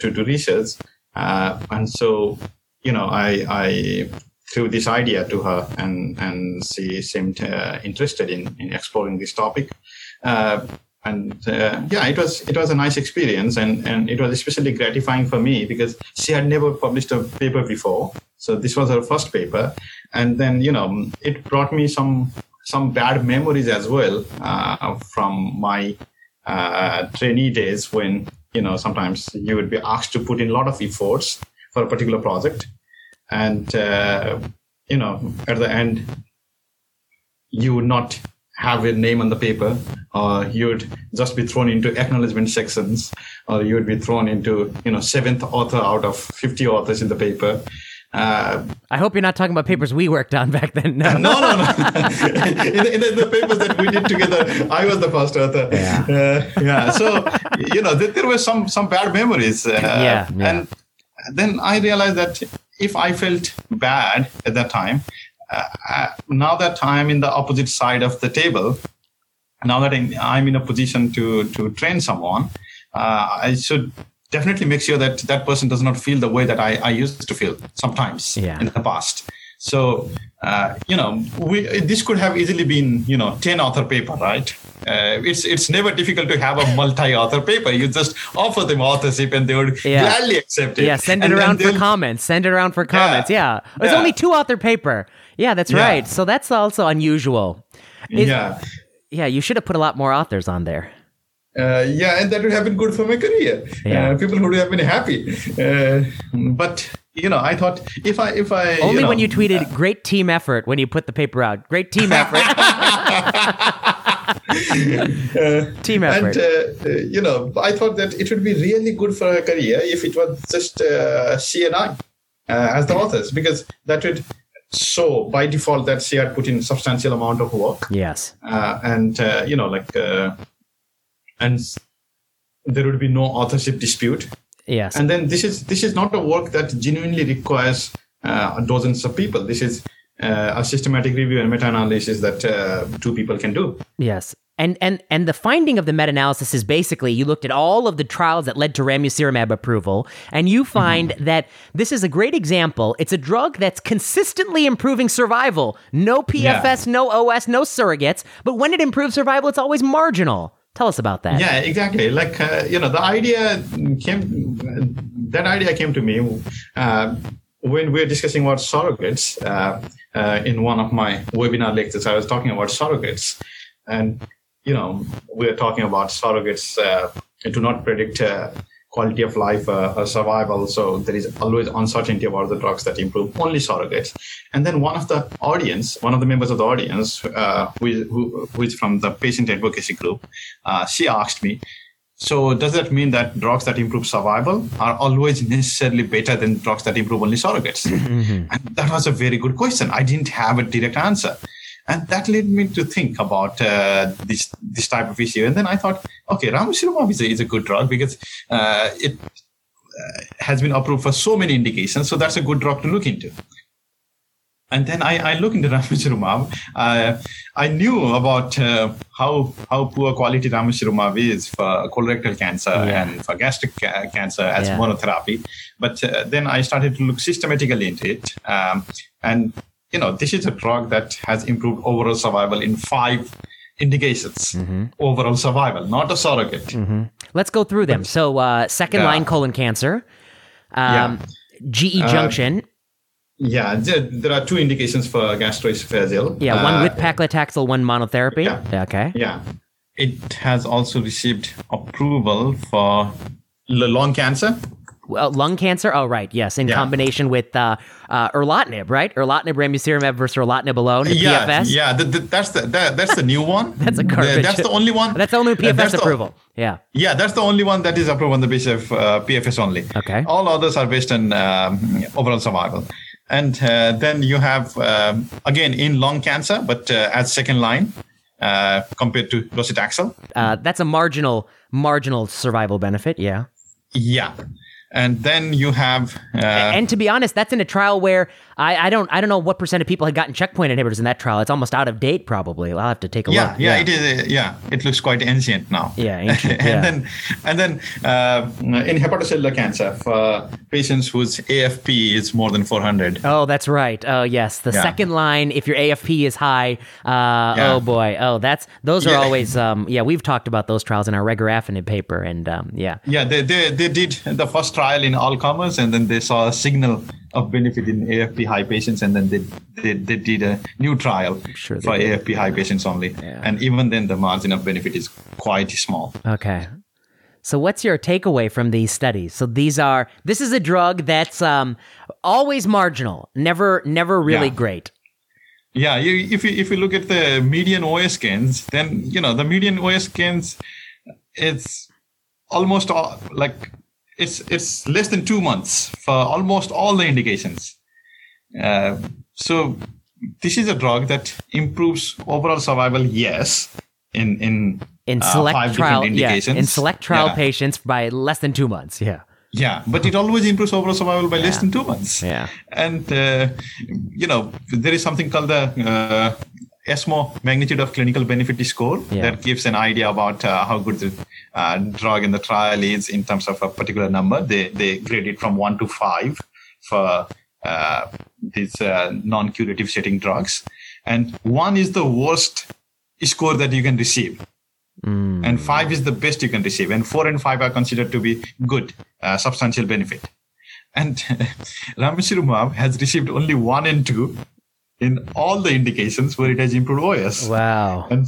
to do research. and so you know, I, I threw this idea to her, and and she seemed uh, interested in, in exploring this topic. And uh, yeah, it was it was a nice experience, and and it was especially gratifying for me because she had never published a paper before. So this was her first paper, and then you know it brought me some some bad memories as well uh, from my uh, trainee days when you know sometimes you would be asked to put in a lot of efforts for a particular project and uh, you know at the end you would not have your name on the paper or you'd just be thrown into acknowledgement sections or you would be thrown into you know seventh author out of 50 authors in the paper uh, I hope you're not talking about papers we worked on back then. No, no, no. no. in, in the, the, papers that we did together, I was the first author. Yeah, uh, yeah. So you know, there, there, were some some bad memories. Uh, yeah, yeah, and then I realized that if I felt bad at that time, now that I'm in the opposite side of the table, now that I'm in a position to to train someone, uh, I should definitely make sure that that person does not feel the way that I, I used to feel sometimes yeah. in the past. So, uh, you know, we, this could have easily been, you know, 10 author paper, right? Uh, it's it's never difficult to have a multi-author paper. You just offer them authorship and they would yeah. gladly accept it. Yeah, send it and around for comments. Send it around for comments. Yeah. yeah. It's yeah. only two author paper. Yeah, that's right. So that's also unusual. Yeah. Yeah, you should have put a lot more authors on there. Uh, yeah, and that would have been good for my career. Yeah. Uh, people would have been happy. Uh, but you know, I thought if I if I only you know, when you tweeted uh, "great team effort" when you put the paper out. Great team effort. uh, team effort. And uh, you know, I thought that it would be really good for her career if it was just uh, she and I uh, as the authors, because that would show by default that she had put in substantial amount of work. Yes. Uh, and you know, like, and there would be no authorship dispute Yes. And then this is this is not a work that genuinely requires uh, dozens of people. This is uh, a systematic review and meta-analysis that uh, two people can do. Yes. And and and the finding of the meta-analysis is basically you looked at all of the trials that led to ramucirumab approval, and you find mm-hmm. that this is a great example. It's a drug that's consistently improving survival. No PFS, yeah. no OS, no surrogates. But when it improves survival, it's always marginal. Tell us about that. Yeah, exactly. Like uh, you know, the idea came. That idea came to me uh, when we were discussing about surrogates uh, uh, in one of my webinar lectures. I was talking about surrogates, and you know, we're talking about surrogates uh, to not predict uh, quality of life, uh, survival. So there is always uncertainty about the drugs that improve only surrogates. And then one of the audience, one of the members of the audience, uh, who, who, who is from the patient advocacy group, uh, she asked me, so does that mean that drugs that improve survival are always necessarily better than drugs that improve only surrogates? Mm-hmm. And that was a very good question. I didn't have a direct answer and that led me to think about uh, this this type of issue. And then I thought, okay, ramucirumab is a, is a good drug because uh, it uh, has been approved for so many indications, so that's a good drug to look into. and then I, I look into ramucirumab. Uh, I knew about uh, how how poor quality ramucirumab is for colorectal cancer Yeah. and for gastric ca- cancer as Yeah. monotherapy. But uh, then I started to look systematically into it, um, and you know this is a drug that has improved overall survival in five indications. Mm-hmm. Overall survival, not a surrogate. Let's go through them. So, uh, second Yeah. line colon cancer, um, GE Uh, junction. Yeah, there, are two indications for gastroesophageal. Yeah, one Uh, with paclitaxel, one monotherapy. yeah. Okay. Yeah. It has also received approval for lung cancer. Well, lung cancer. Oh, right. Yes, in Yeah. combination with uh, uh, erlotinib, right? Erlotinib, ramucirumab versus erlotinib alone. Yeah, PFS. yeah, th- th- that's the that, that's the new one. That's a The- garbage. That's the only one. That's the only uh, PFS that's the- approval. yeah. yeah, that's the only one that is approved on the basis of uh, PFS only. Okay. All others are based on um, overall survival. And uh, then you have um, again in lung cancer, but uh, as second line uh, compared to docetaxel. Uh, that's a marginal marginal survival benefit. Yeah. Yeah, and then you have uh, and to be honest, that's in a trial where I, I don't I don't know what percent of people had gotten checkpoint inhibitors in that trial. It's almost out of date, probably. I'll have to take a yeah, look. yeah, yeah, it is. uh, Yeah, it looks quite ancient now. Yeah, ancient, and yeah. then, and then uh, in hepatocellular cancer for patients whose AFP is more than 400. Oh, that's right. Oh, yes. The Yeah. second line, if your AFP is high, uh, Yeah. oh boy. Oh, that's those are always. Um, yeah, we've talked about those trials in our regorafenib paper, and um, yeah, Yeah, they, they they did the first trial in all comers, and then they saw a signal of benefit in AFP high patients, and then they they, they did a new trial Sure for did. AFP high patients only, Yeah. and even then the margin of benefit is quite small. okay. So, what's your takeaway from these studies? So, these are this is a drug that's um, always marginal, never never really Yeah. great. Yeah, you, if you if you look at the median OS scans, then you know the median OS scans, it's almost all, like it's it's less than two months for almost all the indications. Uh, so this is a drug that improves overall survival. Yes, in in In uh, select five trial, different yeah, indications. in select trial Yeah. patients by less than two months. Yeah, Yeah, but it always improves overall survival by less than two months. Yeah. And, uh, you know, there is something called the uh, ESMO magnitude of clinical benefit score Yeah. that gives an idea about uh, how good the uh, drug in the trial is in terms of a particular number. They, they grade it from one to five for uh, these uh, non curative setting drugs. And one is the worst score that you can receive. And five is the best you can receive. And four and five are considered to be good uh, substantial benefit. And ramucirumab has received only one and two in all the indications where it has improved os wow. and,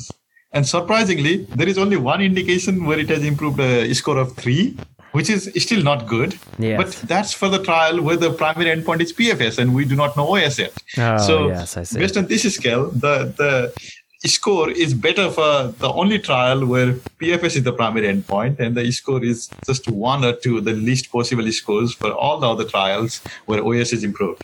and surprisingly there is only one indication where it has improved a score of three which is still not good Yes. but that's for the trial where the primary endpoint is pfs and we do not know os yet Oh, so yes, based on this scale, the the score is better for the only trial where PFS is the primary endpoint, and the score is just one or two, the least possible scores for all the other trials where OS is improved.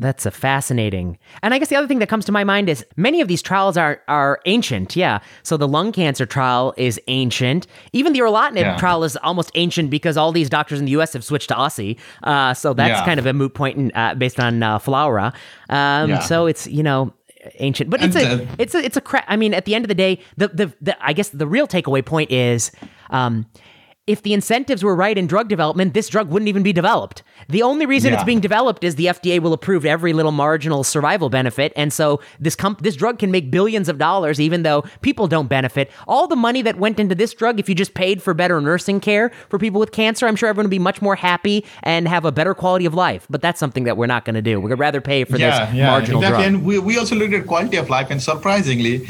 That's a fascinating. And I guess the other thing that comes to my mind is many of these trials are are ancient. Yeah. So the lung cancer trial is ancient. Even the erlotinib Yeah. trial is almost ancient because all these doctors in the U.S. have switched to osi. Uh, so that's Yeah. kind of a moot point in, uh, based on uh, FLAURA. Um, Yeah. So it's you know ancient, but it's a And, uh, it's a it's a cra- I mean, at the end of the day, the the, the I guess the real takeaway point is. Um, if the incentives were right in drug development, this drug wouldn't even be developed. The only reason it's being developed is the FDA will approve every little marginal survival benefit, and so this comp- this drug can make billions of dollars, even though people don't benefit. All the money that went into this drug, if you just paid for better nursing care for people with cancer, I'm sure everyone would be much more happy and have a better quality of life. But that's something that we're not going to do. We'd rather pay for this marginal exactly. drug. And we, we also looked at quality of life, and surprisingly,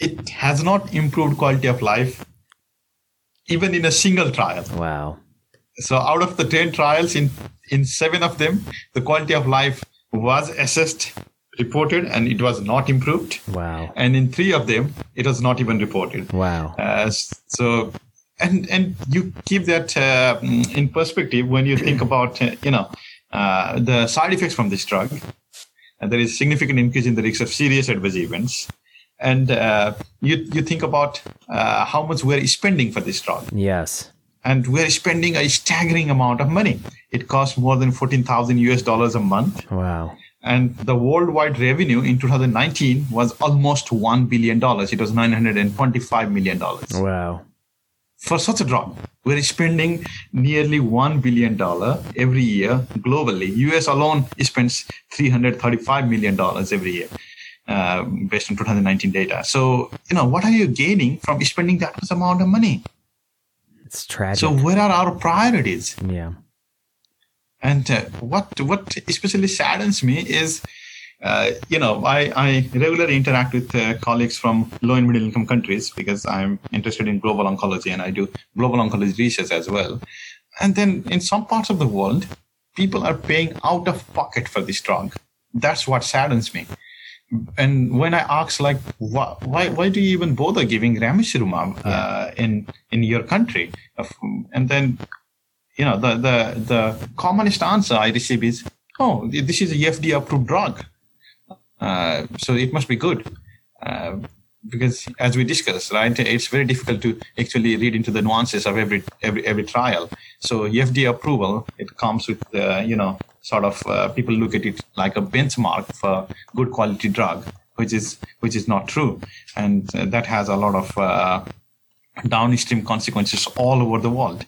it has not improved quality of life even in a single trial. Wow. So out of the 10 trials, in, in seven of them, the quality of life was assessed, reported, and it was not improved. Wow. And in three of them, it was not even reported. Wow. Uh, so, and and you keep that uh, in perspective when you think about uh, you know uh, the side effects from this drug. And there is significant increase in the risk of serious adverse events. And uh, you you think about uh, how much we're spending for this drug Yes. and we're spending a staggering amount of money. It costs more than 14,000 US dollars a month. Wow. and the worldwide revenue in 2019 was almost $1 billion. It was $925 million. Wow. For such a drug, we're spending nearly $1 billion every year globally. US alone spends $335 million every year. Uh, based on 2019 data. So, you know, what are you gaining from spending that much amount of money? It's tragic. So, where are our priorities? Yeah. And uh, what what especially saddens me is, uh, you know, I, I regularly interact with uh, colleagues from low and middle income countries because I'm interested in global oncology and I do global oncology research as well. And then in some parts of the world, people are paying out of pocket for this drug. That's what saddens me. And when I ask, like, why, why, why do you even bother giving ramucirumab uh, in in your country? And then you know, the, the, the commonest answer I receive is, oh, this is a FDA approved drug. Uh, so it must be good. Uh, because as we discussed, right, it's very difficult to actually read into the nuances of every every every trial. So FDA approval, it comes with uh, you know sort of uh, people look at it like a benchmark for good quality drug, which is which is not true, and uh, that has a lot of uh, downstream consequences all over the world.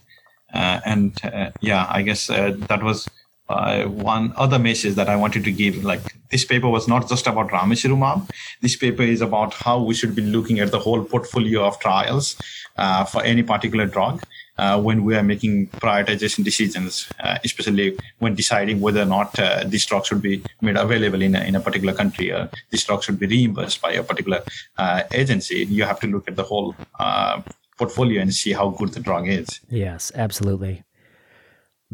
Uh, and uh, yeah, I guess uh, that was one other message that I wanted to give. Like this paper was not just about ramucirumab. This paper is about how we should be looking at the whole portfolio of trials for any particular drug. Uh, when we are making prioritization decisions, uh, especially when deciding whether or not uh, this drug should be made available in a, in a particular country or this drug should be reimbursed by a particular agency, you have to look at the whole portfolio and see how good the drug is. Yes, absolutely.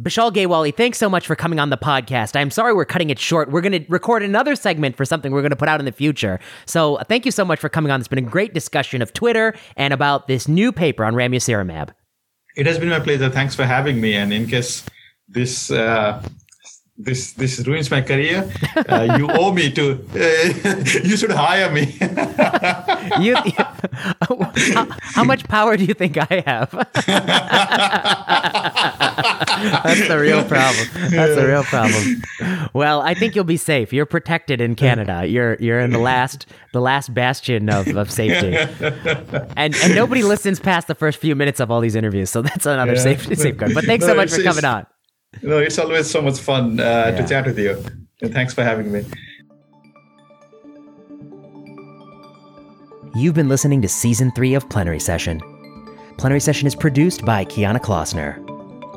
Bishal Gyawali, thanks so much for coming on the podcast. I'm sorry we're cutting it short. We're going to record another segment for something we're going to put out in the future. So thank you so much for coming on. It's been a great discussion of Twitter and about this new paper on ramucirumab. It has been my pleasure. Thanks for having me. And in case this uh, this this ruins my career. Uh, you owe me to. Uh, you should hire me. you, you how, how, much power do you think I have? That's the real problem. That's the real problem. Well, I think you'll be safe. You're protected in Canada. You're you're in the last the last bastion of, of safety. And and nobody listens past the first few minutes of all these interviews, so that's another yeah. safe safeguard. But thanks no, so much for coming on. No, it's always so much fun uh, yeah. to chat with you. And thanks for having me. You've been listening to season three of Plenary Session. Plenary Session is produced by Kiana Klossner.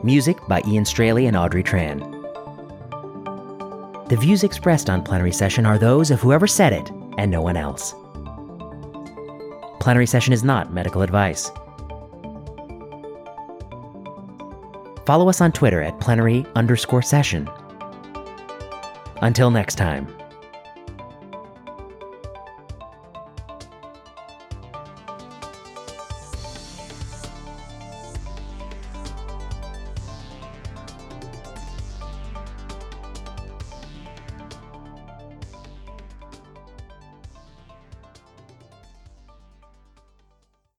Music by Ian Straley and Audrey Tran. The views expressed on Plenary Session are those of whoever said it and no one else. Plenary Session is not medical advice. Follow us on Twitter at plenary underscore session. Until next time.